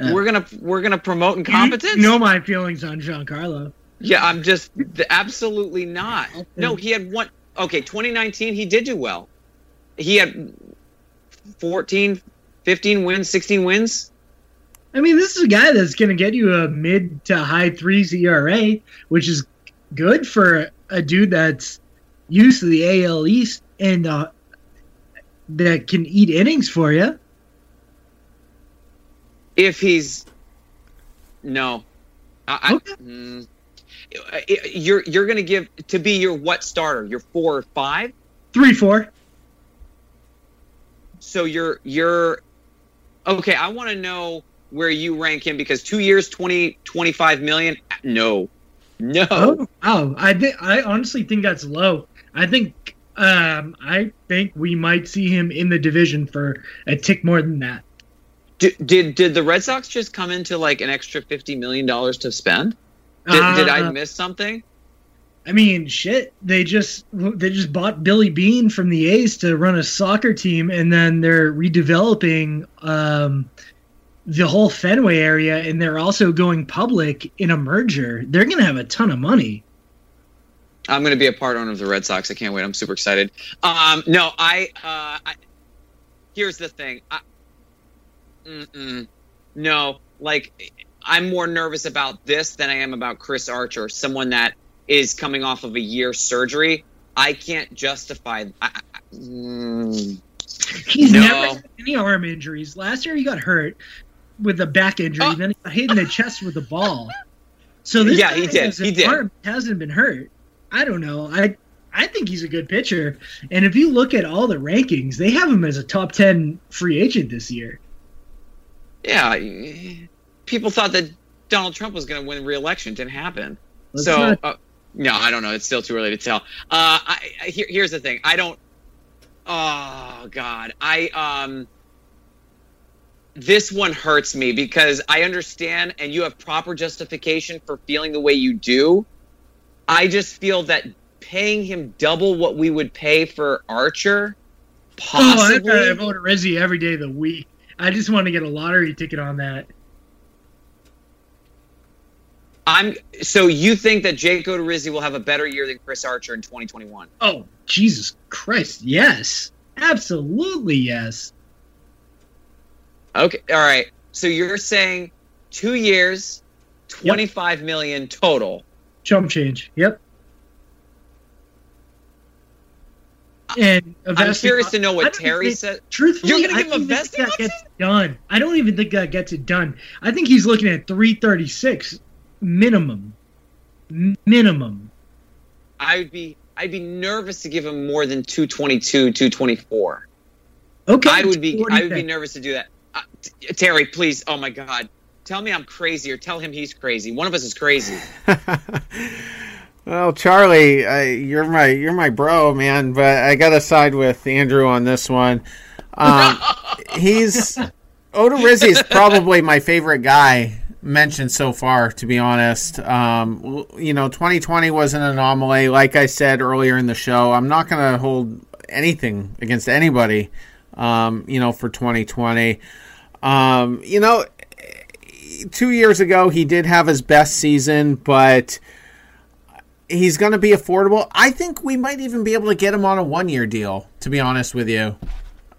Uh, we're gonna we're gonna promote incompetence. You know my feelings on Giancarlo. Yeah, I'm just absolutely not. No, he had one. Okay, 2019, he did do well. He had 14, 15 wins, 16 wins. I mean, this is a guy that's going to get you a mid to high threes ERA, which is good for a dude that's used to the AL East and uh, that can eat innings for you. If he's no, I, Okay. I, mm, you're you're gonna give to be your what starter? Your four or five? Three, four. So you're you're okay. I want to know where you rank him because two years, 20, 25 million. No, no. Oh, wow. I think I honestly think that's low. I think um, I think we might see him in the division for a tick more than that. Did, did did the Red Sox just come into like an extra fifty million dollars to spend? Did, did I Uh, miss something? I mean, shit. They just they just bought Billy Beane from the A's to run a soccer team, and then they're redeveloping um, the whole Fenway area, and they're also going public in a merger. They're gonna have a ton of money. I'm going to be a part owner of the Red Sox. I can't wait. I'm super excited. Um, no, I, uh, I. Here's the thing. I, no, like I'm more nervous about this than I am about Chris Archer, someone that is coming off of a year surgery. I can't justify. I, I, mm, He's No. never had any arm injuries. Last year he got hurt with a back injury, Oh. then he got hit in the chest with a ball. So this Yeah, he did. He did. arm hasn't been hurt. I don't know. I I think he's a good pitcher. And if you look at all the rankings, they have him as a top ten free agent this year. yeah, people thought that Donald Trump was going to win re-election. Didn't happen. Let's so not- uh, no, I don't know. It's still too early to tell. Uh, I, I, here, here's the thing. I don't. Oh God, I um. This one hurts me because I understand, and you have proper justification for feeling the way you do. I just feel that paying him double what we would pay for Archer, oh, possibly. Oh, I, I vote Rizzi every day of the week. I just want to get a lottery ticket on that. I'm so you think that Jake Odorizzi will have a better year than Chris Archer in 2021? Oh, Jesus Christ. Yes. Absolutely yes. Okay, all right. So you're saying two years, twenty-five million total. Chump change. Yep. And I'm vesting- curious to know what Terry think- said. Truthfully, You're gonna I give him a vesting that gets done. I don't even think that gets it done. I think he's looking at 336 minimum. Minimum. I would be I'd be nervous to give him more than 222, 224. Okay. I would be I would be nervous to do that. Uh, Terry, please. Oh my God. Tell me I'm crazy or tell him he's crazy. One of us is crazy. Well, Charlie, uh, you're my you're my bro, man. But I gotta side with Andrew on this one. Um, he's Odorizzi is probably my favorite guy mentioned so far. To be honest, um, you know, 2020 was an anomaly. Like I said earlier in the show, I'm not gonna hold anything against anybody. Um, you know, for 2020, um, you know, two years ago he did have his best season, but he's going to be affordable. I think we might even be able to get him on a one year deal, to be honest with you.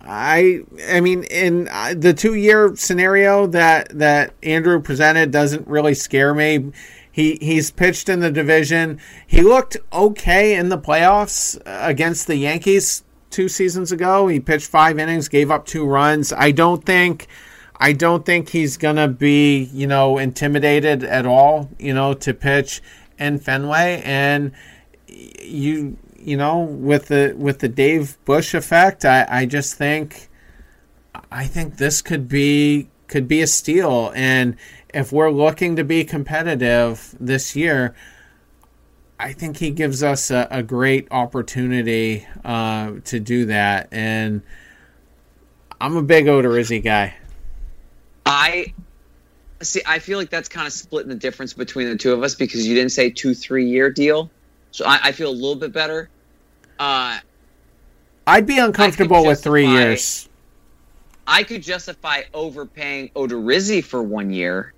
I I mean in uh, the 2 year scenario that that Andrew presented doesn't really scare me. He he's pitched in the division. He looked okay in the playoffs uh, against the Yankees 2 seasons ago. He pitched 5 innings, gave up 2 runs. I don't think I don't think he's going to be, you know, intimidated at all, you know, to pitch in Fenway and you you know with the with the Dave Bush effect I, I just think I think this could be could be a steal and if we're looking to be competitive this year I think he gives us a, a great opportunity uh, to do that and I'm a big Odorizzi guy I see. I feel like that's kind of splitting the difference between the two of us because you didn't say two, three year deal. So I, I feel a little bit better. Uh, I'd be uncomfortable with three years. I could justify overpaying Odorizzi for one year,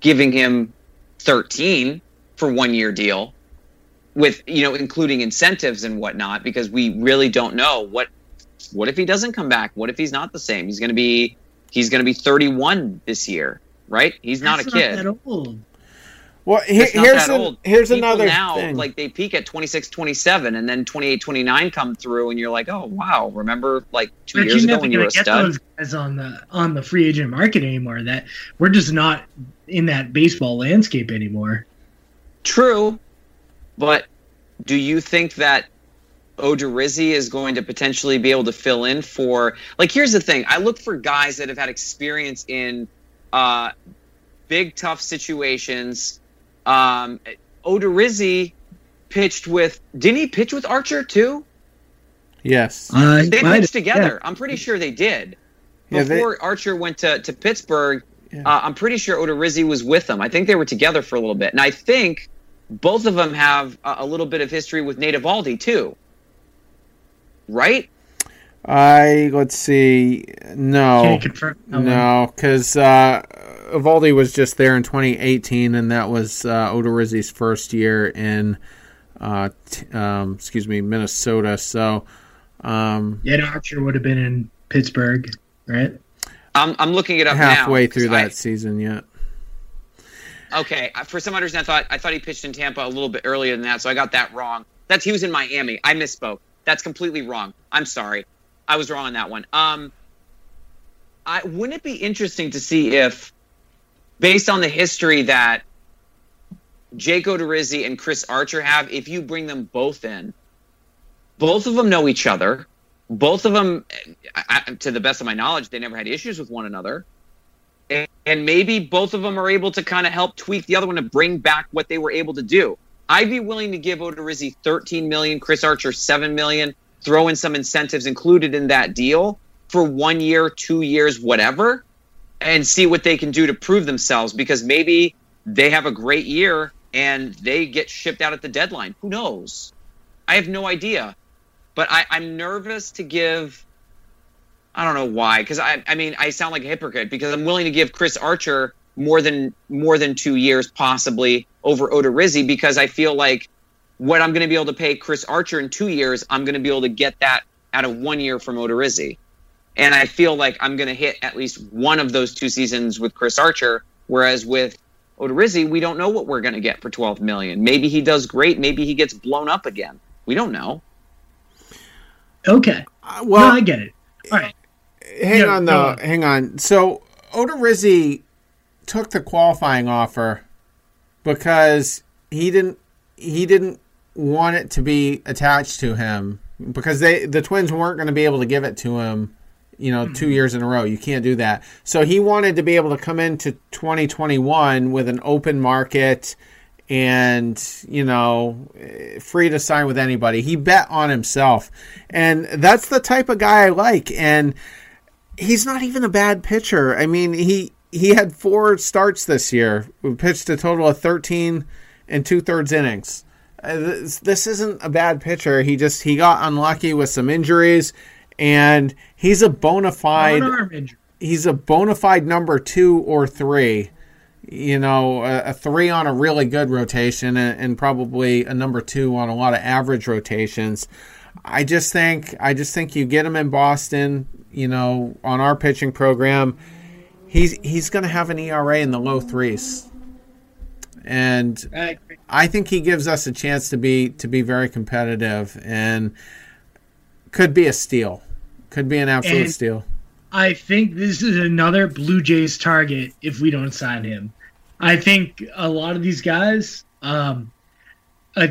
giving him 13 for one year deal with, you know, including incentives and whatnot, because we really don't know what, what if he doesn't come back? What if he's not the same? He's going to be, he's going to be 31 this year, right? He's not That's a kid. that old. Well, he- not here's that an- old. here's People another now thing. like they peak at 26 27 and then 28 29 come through and you're like oh wow remember like two But years you're ago never when you were gonna a get stud those guys on the on the free agent market anymore. That we're just not in that baseball landscape anymore. True, but do you think that Odorizzi is going to potentially be able to fill in for? Like, here's the thing: I look for guys that have had experience in uh, big, tough situations. Um, Odorizzi pitched with. Didn't he pitch with Archer too? yes. Uh, They pitched together. I'm pretty sure they did. Yeah, they- Before Archer went to, to Pittsburgh, Yeah. uh, I'm pretty sure Odorizzi was with them. I think they were together for a little bit. And I think both of them have a, a little bit of history with Nate Eovaldi, too. Right? I let's see. No, Can't confirm that one. no, because uh, Eovaldi was just there in 2018, and that was uh, Odorizzi's first year in, uh, t- um, excuse me, Minnesota. So, um, Ed Archer would have been in Pittsburgh, right? I'm, I'm looking it up now. halfway through 'cause I- that season yet. Okay, uh, for some others, I thought I thought he pitched in Tampa a little bit earlier than that, so I got that wrong. That's he was in Miami. I misspoke. That's completely wrong. I'm sorry. I was wrong on that one. Um, I wouldn't it be interesting to see if, based on the history that Jake Odorizzi and Chris Archer have, if you bring them both in, both of them know each other. Both of them, I- to the best of my knowledge, they never had issues with one another and, and maybe both of them are able to kind of help tweak the other one to bring back what they were able to do. I'd be willing to give Odorizzi 13 million, Chris Archer 7 million, throw in some incentives included in that deal for one year, two years, whatever, and see what they can do to prove themselves because maybe they have a great year and they get shipped out at the deadline. Who knows? I have no idea. But I, I'm nervous to give I don't know why, because I, I mean, I sound like a hypocrite because I'm willing to give Chris Archer more than more than two years, possibly over Odorizzi, because I feel like what I'm going to be able to pay Chris Archer in two years, I'm going to be able to get that out of one year from Odorizzi, and I feel like I'm going to hit at least one of those two seasons with Chris Archer, whereas with Odorizzi, we don't know what we're going to get for 12 million. Maybe he does great, maybe he gets blown up again. We don't know. Okay. Uh, no, well, I get it. All right. Hang Yeah, on though. on. Hang on. So Odorizzi took the qualifying offer because he didn't he didn't want it to be attached to him because they the Twins weren't going to be able to give it to him. You know, two mm-hmm. years in a row, you can't do that. So he wanted to be able to come into 2021 with an open market and you know free to sign with anybody he bet on himself and that's the type of guy i like and he's not even a bad pitcher i mean he he had four starts this year we pitched a total of 13 and two-thirds innings Uh, this, this isn't a bad pitcher he just he got unlucky with some injuries and he's a bona fide One arm injury. he's a bona fide number two or three. You know, a, a three on a really good rotation and, and probably a number two on a lot of average rotations. I just think I just think you get him in Boston, you know, on our pitching program, he's he's going to have an ERA in the low threes. And I. I think he gives us a chance to be to be very competitive and could be a steal. Could be an absolute And- steal. I think this is another Blue Jays target if we don't sign him. I think a lot of these guys, um, uh,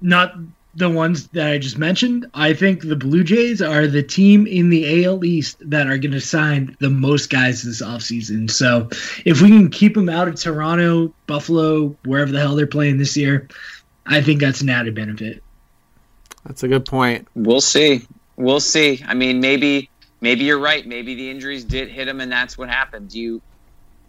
not the ones that I just mentioned, I think the Blue Jays are the team in the AL East that are going to sign the most guys this offseason. So if we can keep them out of Toronto, Buffalo, wherever the hell they're playing this year, I think that's an added benefit. That's a good point. We'll see. We'll see. I mean, maybe maybe you're right. Maybe the injuries did hit him, and that's what happened. You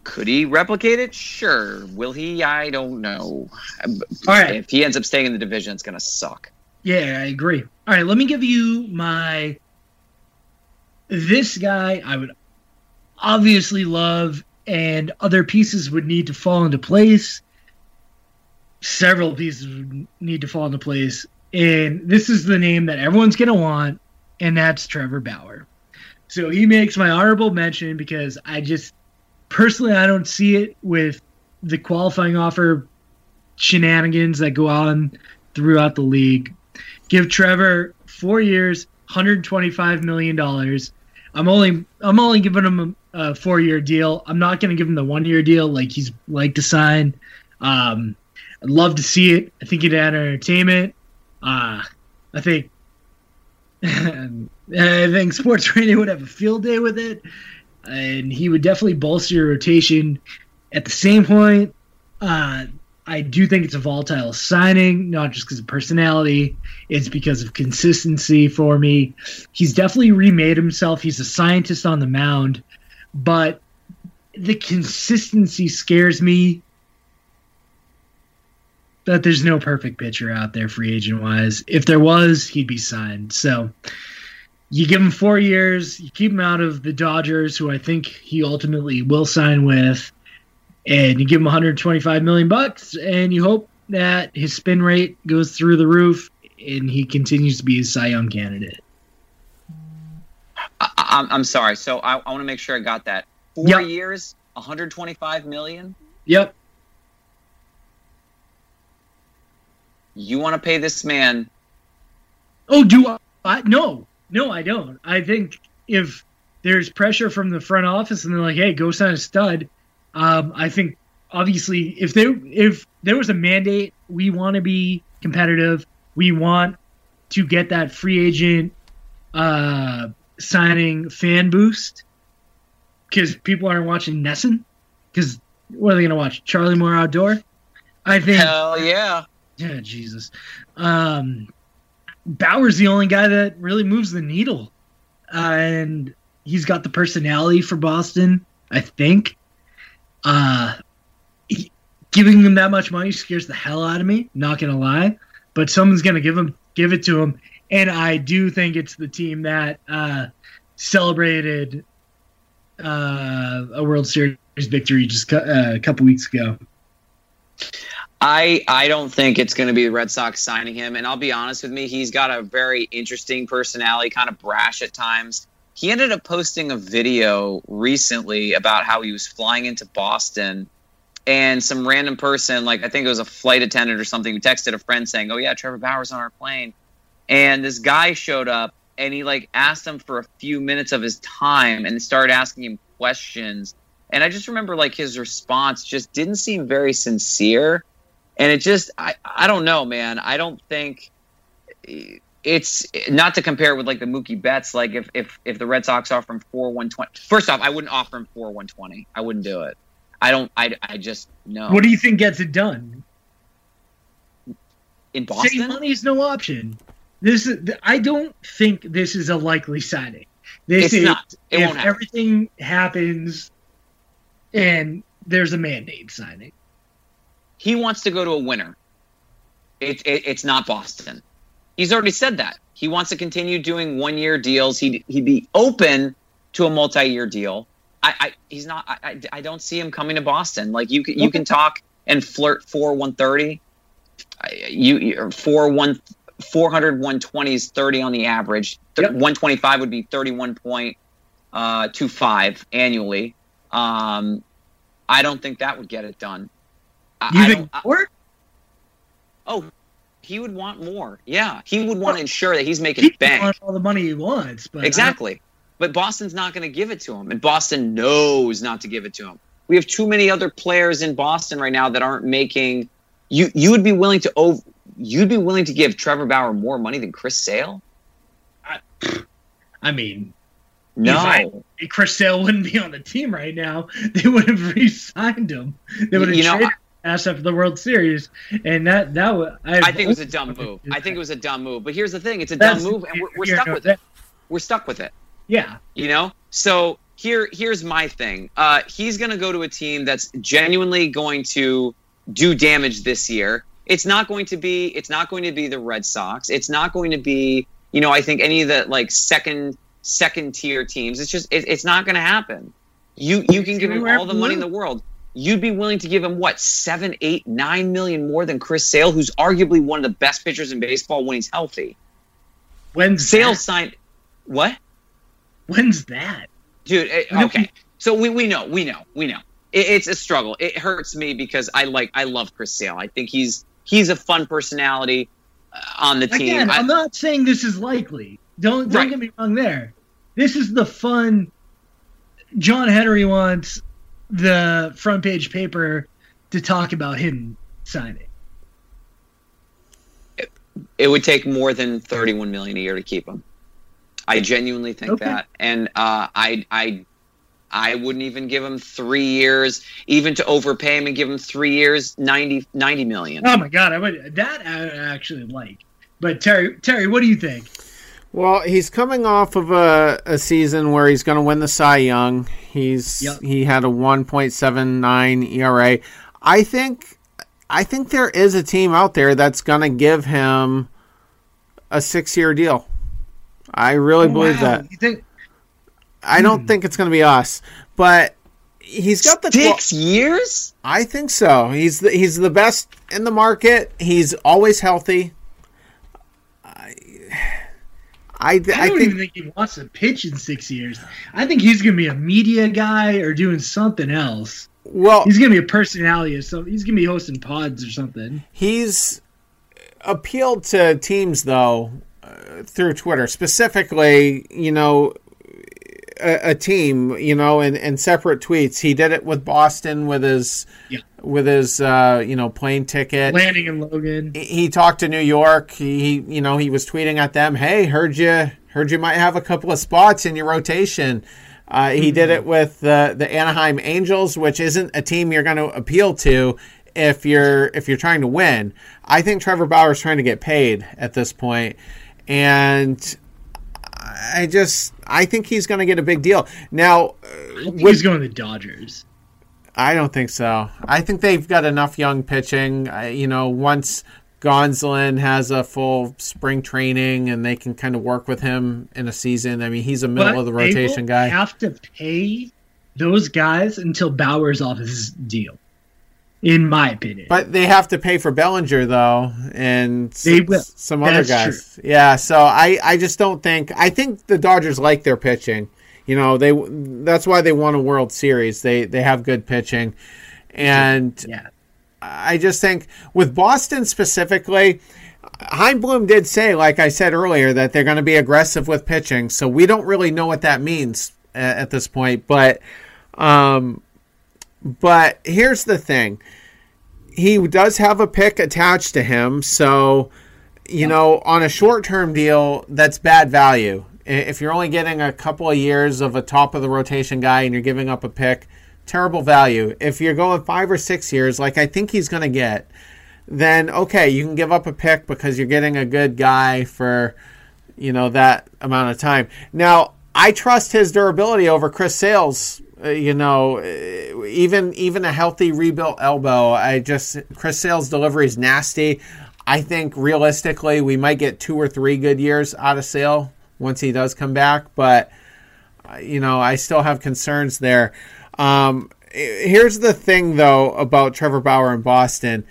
could he replicate it? Sure. Will he? I don't know. All right. If he ends up staying in the division, it's gonna suck. Yeah, I agree. All right, let me give you my. This guy I would obviously love, and other pieces would need to fall into place. Several pieces would need to fall into place. And this is the name that everyone's going to want, and that's Trevor Bauer. So he makes my honorable mention because I just personally I don't see it with the qualifying offer shenanigans that go on throughout the league. Give Trevor four years, hundred twenty-five million dollars. I'm only I'm only giving him a, a four-year deal. I'm not going to give him the one-year deal like he's like to sign. Um, I'd love to see it. I think it'd add entertainment. Uh, I think I think Sports Radio would have a field day with it, and he would definitely bolster your rotation. At the same point, uh, I do think it's a volatile signing, not just because of personality, it's because of consistency for me. He's definitely remade himself. He's a scientist on the mound, but the consistency scares me that there's no perfect pitcher out there free agent wise. If there was, he'd be signed. So you give him four years, you keep him out of the Dodgers, who I think he ultimately will sign with, and you give him 125 million bucks, and you hope that his spin rate goes through the roof and he continues to be a Cy Young candidate. I, am sorry. So I, I want to make sure I got that. Four yep. years, 125 million. Yep. You want to pay this man? Oh, do I? No, no, I don't. I think if there's pressure from the front office and they're like, "Hey, go sign a stud," um, I think obviously if there if there was a mandate, we want to be competitive. We want to get that free agent uh, signing fan boost because people aren't watching NESN. Because what are they going to watch? Charlie Moore Outdoor. I think. Hell yeah. Yeah, Jesus. Um, Bauer's the only guy that really moves the needle, uh, and he's got the personality for Boston. I think. Uh, giving them that much money scares the hell out of me. Not gonna lie, but someone's gonna give him give it to him, and I do think it's the team that uh, celebrated uh, a World Series victory just uh, a couple weeks ago. I I don't think it's going to be the Red Sox signing him, and I'll be honest with me, he's got a very interesting personality, kind of brash at times. He ended up posting a video recently about how he was flying into Boston, and some random person, like I think it was a flight attendant or something, who texted a friend saying, "Oh yeah, Trevor Bauer's on our plane," and this guy showed up and he like asked him for a few minutes of his time and started asking him questions. And I just remember like his response just didn't seem very sincere. And it just I, I don't know man. I don't think it's not to compare with like the mookie betts. Like if if if the red sox offer him 4 120 first off i wouldn't offer him 4 120 i wouldn't do it. I don't i, I just no. What do you think gets it done? In boston? Say money is no option. This is i don't think this is a likely signing. This it's is not. It if won't happen. everything happens and there's a mandate signing. He wants to go to a winner. It, it, it's not Boston. He's already said that. He wants to continue doing one year deals. He'd, he'd be open to a multi year deal. I, I he's not. I, I don't see him coming to Boston. Like you can you can talk and flirt for 130. You, you four one 400 120 is 30 on the average. Yep. 125 would be 31.25 uh, annually. Um, I don't think that would get it done. you I think don't- more? Oh, he would want more. Yeah, he would want to ensure that he's making He bank. all the money he wants, but I- Exactly. But Boston's not going to give it to him, and Boston knows not to give it to him. We have too many other players in Boston right now that aren't making. You you would be willing to over. You'd be willing to give Trevor Bauer more money than Chris Sale? I mean, No. I- Chris Sale wouldn't be on the team right now. They would have re-signed him. They would have You know, traded ass after the World Series, and that that would. I, I think it was a dumb move. I think it was a dumb move. But here's the thing: it's a That's dumb move, and we're, we're stuck no, with that- it. We're stuck with it. Yeah, You know. So here here's my thing. Uh, he's going to go to a team that's genuinely going to do damage this year. it's not going to be it's not going to be the Red Sox. It's not going to be you know I think any of the like second second tier teams. It's just it, it's not going to happen. You you can give him all the money in the world. You'd be willing to give him what seven, eight, nine million more than Chris Sale, who's arguably one of the best pitchers in baseball when he's healthy. When Sale that? signed what? When's that? dude it- okay so we, we know we know we know it, it's a struggle it hurts me because i like i love chris sale i think he's he's a fun personality uh, on the team Again, I- I'm not saying this is likely. Don't don't Right. get me wrong there. This is the fun. John Henry wants the front page paper to talk about him signing. it it would take more than 31 million a year to keep him i genuinely think Okay. that and uh, i i i wouldn't even give him three years even to overpay him and give him three years 90 90 million Oh my god, I would that I actually like. But Terry, Terry, what do you think? Well, he's coming off of a, a season where he's going to win the Cy Young. He's Yep. he had a 1.79 ERA. I think I think there is a team out there that's going to give him a 6-year deal. I really oh, believe Wow, that. You think I don't hmm. think it's going to be us, but he's got the qual- six years I think so. He's the, he's the best in the market. He's always healthy. I I, I I don't think even think he wants to pitch in six years. I think he's gonna be a media guy or doing something else. well He's gonna be a personality or something. He's gonna be hosting pods or something. He's appealed to teams though uh, through Twitter, specifically, you know, a, a team, you know, in, in separate tweets. He did it with Boston with his Yeah. With his uh, you know plane ticket. Landing and Logan. He- talked to New York. He, he you know he was tweeting at them, "Hey, heard you heard you might have a couple of spots in your rotation." Uh, he did it with the the Anaheim Angels, which isn't a team you're going to appeal to if you're if you're trying to win. I think Trevor Bauer's trying to get paid at this point, and I just I think he's going to get a big deal. Now, think he's going to the Dodgers. I don't think so. I think they've got enough young pitching. I, you know, once Gonsolin has a full spring training and they can kind of work with him in a season. I mean, he's a middle But of the rotation guy. Have to pay those guys until Bauer's off his deal, in my opinion. But they have to pay for Bellinger though, and They some, will. some other That's guys. Yeah, so I, I just don't think. I think the Dodgers like their pitching. You know, they that's why they won a World Series. They they have good pitching, and yeah, I just think with Boston specifically, Chaim Bloom did say, like I said earlier, that they're going to be aggressive with pitching. So we don't really know what that means at, at this point. But, um, but here's the thing: he does have a pick attached to him. So, you know, on a short-term deal, that's bad value. If you're only getting a couple of years of a top of the rotation guy and you're giving up a pick, terrible value. If you're going five or six years, like I think he's going to get, then okay, you can give up a pick because you're getting a good guy for, you know, that amount of time. Now, I trust his durability over Chris Sale's. Uh, you know, uh, even even a healthy rebuilt elbow. I just Chris Sale's delivery is nasty. I think realistically, we might get two or three good years out of Sale once he does come back, but uh, you know, I still have concerns there. Um, here's the thing, though, about Trevor Bauer in Boston.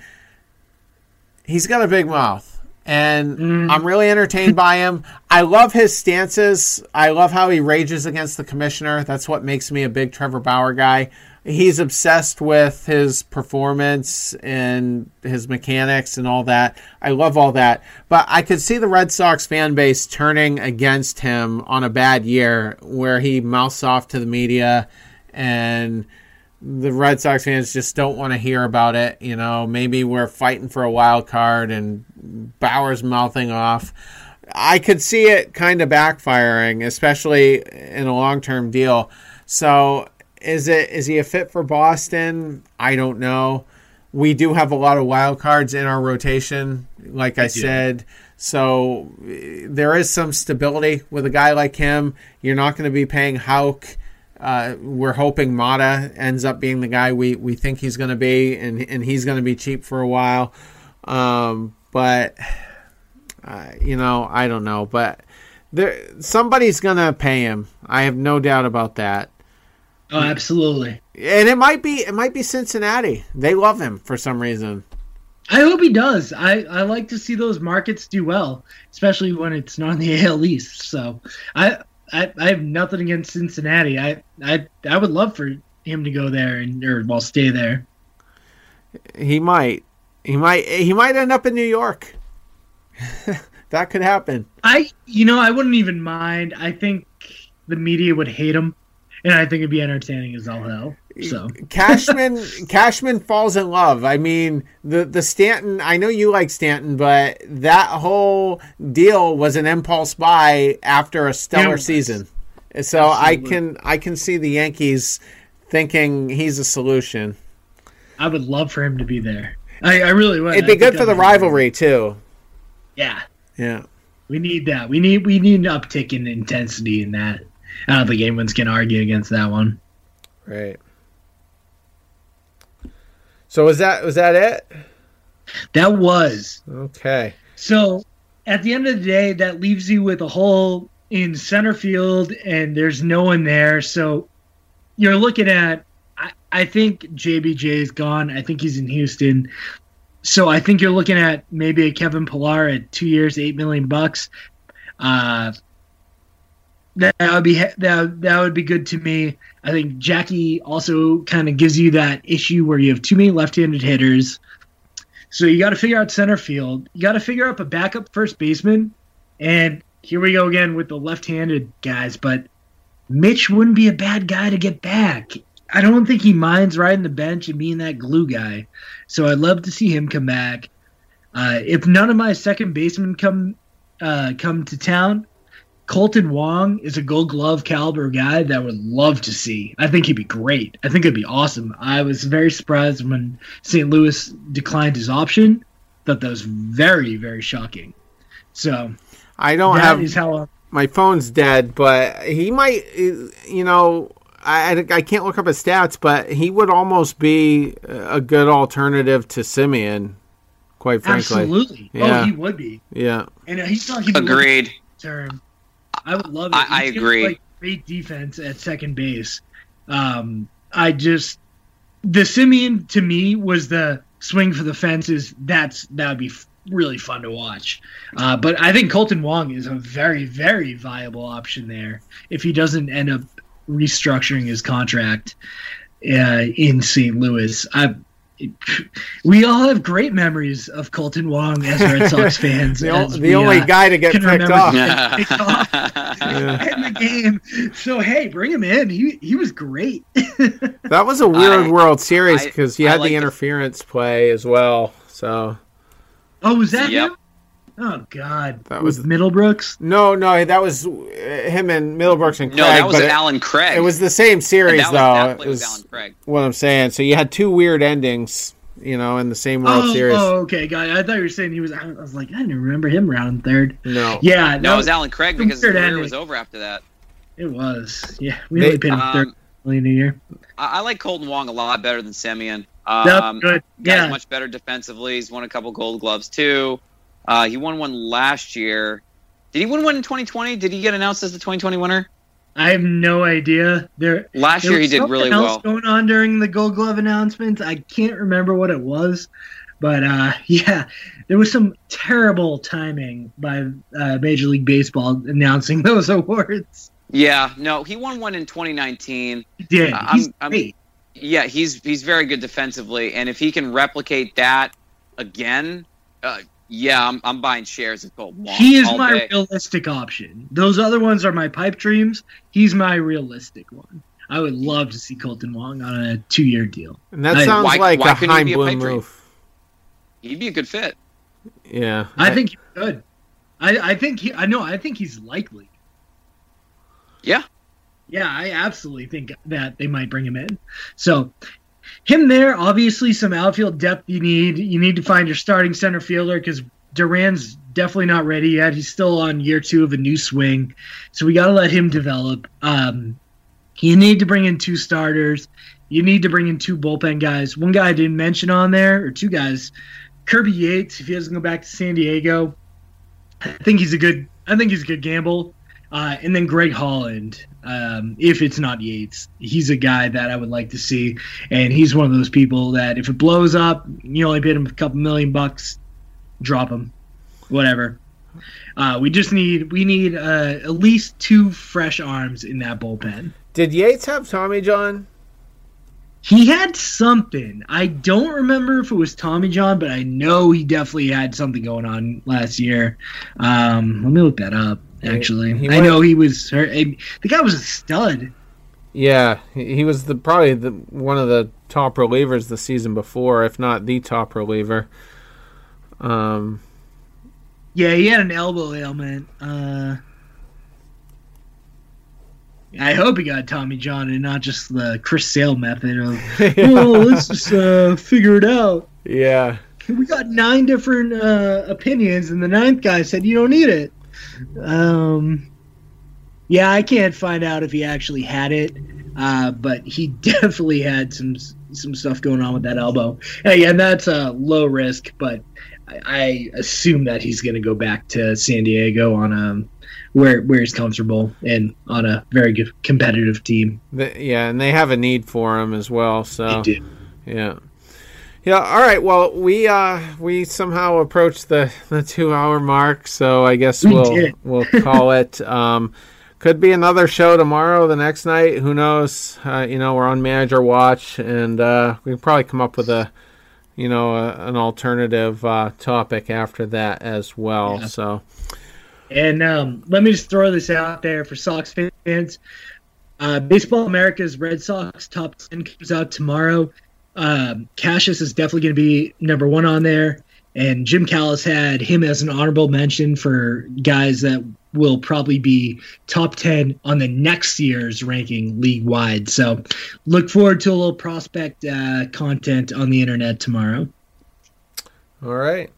He's got a big mouth, and I'm really entertained by him. I love his stances. I love how he rages against the commissioner. That's what makes me a big Trevor Bauer guy. He's obsessed with his performance and his mechanics and all that. I love all that. But I could see the Red Sox fan base turning against him on a bad year where he mouths off to the media and the Red Sox fans just don't want to hear about it. You know, maybe we're fighting for a wild card and Bauer's mouthing off. I could see it kind of backfiring, especially in a long term deal. So is it is he a fit for Boston? I don't know. We do have a lot of wild cards in our rotation, like I said. So there is some stability with a guy like him. You're not going to be paying Houck. Uh, we're hoping Mata ends up being the guy we, we think he's going to be, and, and he's going to be cheap for a while. Um, but uh, you know, I don't know, but there somebody's gonna pay him. I have no doubt about that. Oh, absolutely. And it might be it might be Cincinnati. They love him for some reason. I hope he does. I, I like to see those markets do well, especially when it's not in the AL East. So I I, I have nothing against Cincinnati. I, I I would love for him to go there and or well stay there. He might. He might he might end up in New York. that could happen. I you know, I wouldn't even mind. I think the media would hate him. And I think it'd be entertaining as all hell. So Cashman Cashman falls in love. I mean, the the Stanton. I know you like Stanton, but that whole deal was an impulse buy after a stellar Yeah. season. So I can I can see the Yankees thinking he's a solution. I would love for him to be there. I, I really would. It'd be think good for that'd the rivalry too. Yeah. Yeah. We need that. We need we need an uptick in intensity in that. I don't think anyone's gonna argue against that one. Right. So was that was that it? That was. Okay. So at the end of the day, that leaves you with a hole in center field, and there's no one there. So you're looking at. I, I think JBJ is gone. I think he's in Houston. So I think you're looking at maybe a Kevin Pillar at two years, eight million bucks. Uh, that would be that that would be good to me. I think Jackie also kind of gives you that issue where you have too many left-handed hitters. So you got to figure out center field. You got to figure out a backup first baseman. And here we go again with the left-handed guys. But Mitch wouldn't be a bad guy to get back. I don't think he minds riding the bench and being that glue guy. So I'd love to see him come back. Uh, if none of my second basemen come uh, come to town, Kolten Wong is a Gold Glove caliber guy that I would love to see. I think he'd be great. I think it'd be awesome. I was very surprised when St. Louis declined his option. Thought that was very very shocking. So I don't that have is how I, my phone's dead, but he might, you know, I, I I can't look up his stats, but he would almost be a good alternative to Semien, quite frankly. absolutely. Oh, yeah. Oh, he would be. Yeah. And he's not he'd be looking Agreed. term. I would love it. I- I agree. Like, great defense at second base. Um, I just the Semien to me was the swing for the fences. That's that would be f- really fun to watch. Uh, but I think Kolten Wong is a very very viable option there if he doesn't end up restructuring his contract uh, in St. Louis. I. We all have great memories of Kolten Wong as Red Sox fans. The, o- the we, only uh, guy to get can picked remember off. the- picked off in the game. So hey, bring him in. He he was great. That was a weird I- World Series because he I had like the the- interference play as well. So oh, was that Yep. him? Oh God, That With was- Middlebrooks. no, no, that was uh, him and Middlebrooks and Craig. No, that was but it, Allen Craig. it was the same series that though. that It was was Allen Craig. what I'm saying. So you had two weird endings, you know, in the same World Oh, Series. oh, okay, guy. I thought you were saying he was. I was like, I didn't remember him round third. No. Yeah, No, no, it was Allen Craig because his weird career ending. was over after that. it was. Yeah, we They- only paid him thirty Um, million a year. I, I like Kolten Wong a lot better than Semien. That's Um, good. Guy's Yeah, much better defensively. He's won a couple Gold Gloves too. Uh, he won one last year. Did he win one in 2020? Did he get announced as the 2020 winner? I have no idea. There. Last There year he did really well. going on during the Gold Glove announcements. I can't remember what it was, but uh, yeah, there was some terrible timing by uh, Major League Baseball announcing those awards. Yeah, no, he won one in 2019. He did. I'm- He's I'm- Yeah, he's he's very good defensively, and if he can replicate that again, uh, yeah, I'm, I'm buying shares of Kolten He is all my day. realistic option. Those other ones are my pipe dreams. He's my realistic one. I would love to see Kolten Wong on a two-year deal. And that I- sounds Why- like why a couldn't he be a Chaim Bloom pipe dream? move. He'd be a good fit. Yeah. I think he's good. I, I think he. I know. I think he's likely. Yeah. Yeah, I absolutely think that they might bring him in. So, him there, obviously, some outfield depth you need. You need to find your starting center fielder because Duran's definitely not ready yet. He's still on year two of a new swing, so we got to let him develop. Um, you need to bring in two starters. You need to bring in two bullpen guys. One guy I didn't mention on there, or two guys, Kirby Yates, if he doesn't go back to San Diego, I think he's a good. I think he's a good gamble. Uh, and then Greg Holland, um, if it's not Yates, he's a guy that I would like to see. And he's one of those people that if it blows up, you only paid him a couple million bucks, drop him, whatever. Uh, we just need we need uh, at least two fresh arms in that bullpen. Did Yates have Tommy John? He had something. I don't remember if it was Tommy John, but I know he definitely had something going on last year. Um, let me look that up. Actually, He- he I went- know he was. The guy was a stud. Yeah, he was the probably the one of the top relievers the season before, if not the top reliever. Um, Yeah, he had an elbow ailment. Uh, I hope he got Tommy John and not just the Chris Sale method of, oh, let's just uh, figure it out. yeah, We got nine different uh, opinions, and the ninth guy said you don't need it. Um, yeah, I can't find out if he actually had it, uh, but he definitely had some some stuff going on with that elbow. And again, that's a low risk, but I, I assume that he's going to go back to San Diego on a where where he's comfortable and on a very good competitive team. The- yeah, and they have a need for him as well. So They do. Yeah. Yeah, all right. Well, we uh we somehow approached the the 2-hour mark, so I guess We we'll did. we'll call it um could be another show tomorrow, the next night, who knows. Uh, you know, we're on manager watch and uh we can probably come up with a you know, a, an alternative uh topic after that as well. Yeah. So, And um, let me just throw this out there for Sox fans. Uh, Baseball America's Red Sox top 10 comes out tomorrow. Um, Casas is definitely going to be number one on there. And Jim Callis had him as an honorable mention for guys that will probably be top 10 on the next year's ranking league wide. So look forward to a little prospect uh, content on the internet tomorrow. all right.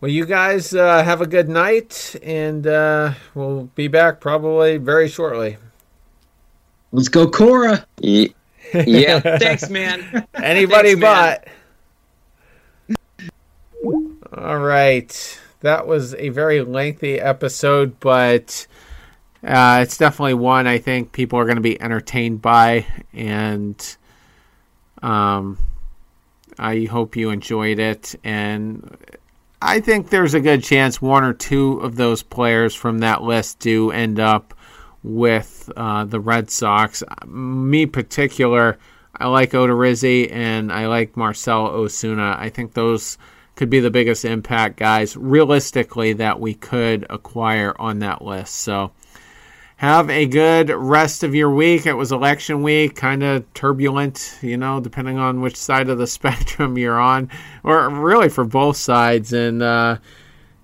Well, you guys uh, have a good night and uh we'll be back probably very shortly. Let's go, Cora. Ye- yeah. Thanks, man. Anybody Thanks, man. but. All right. That was a very lengthy episode, but uh, it's definitely one I think people are going to be entertained by. And um, I hope you enjoyed it. And I think there's a good chance one or two of those players from that list do end up with uh, the Red Sox. Me particular, I like Odorizzi and I like Marcell Ozuna. I think those could be the biggest impact guys realistically that we could acquire on that list. So have a good rest of your week. It was election week, kind of turbulent, you know, depending on which side of the spectrum you're on, or really for both sides. And uh,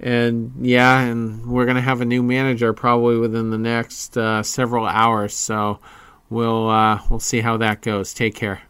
and yeah, and we're gonna have a new manager probably within the next uh, several hours. So we'll uh, we'll see how that goes. Take care.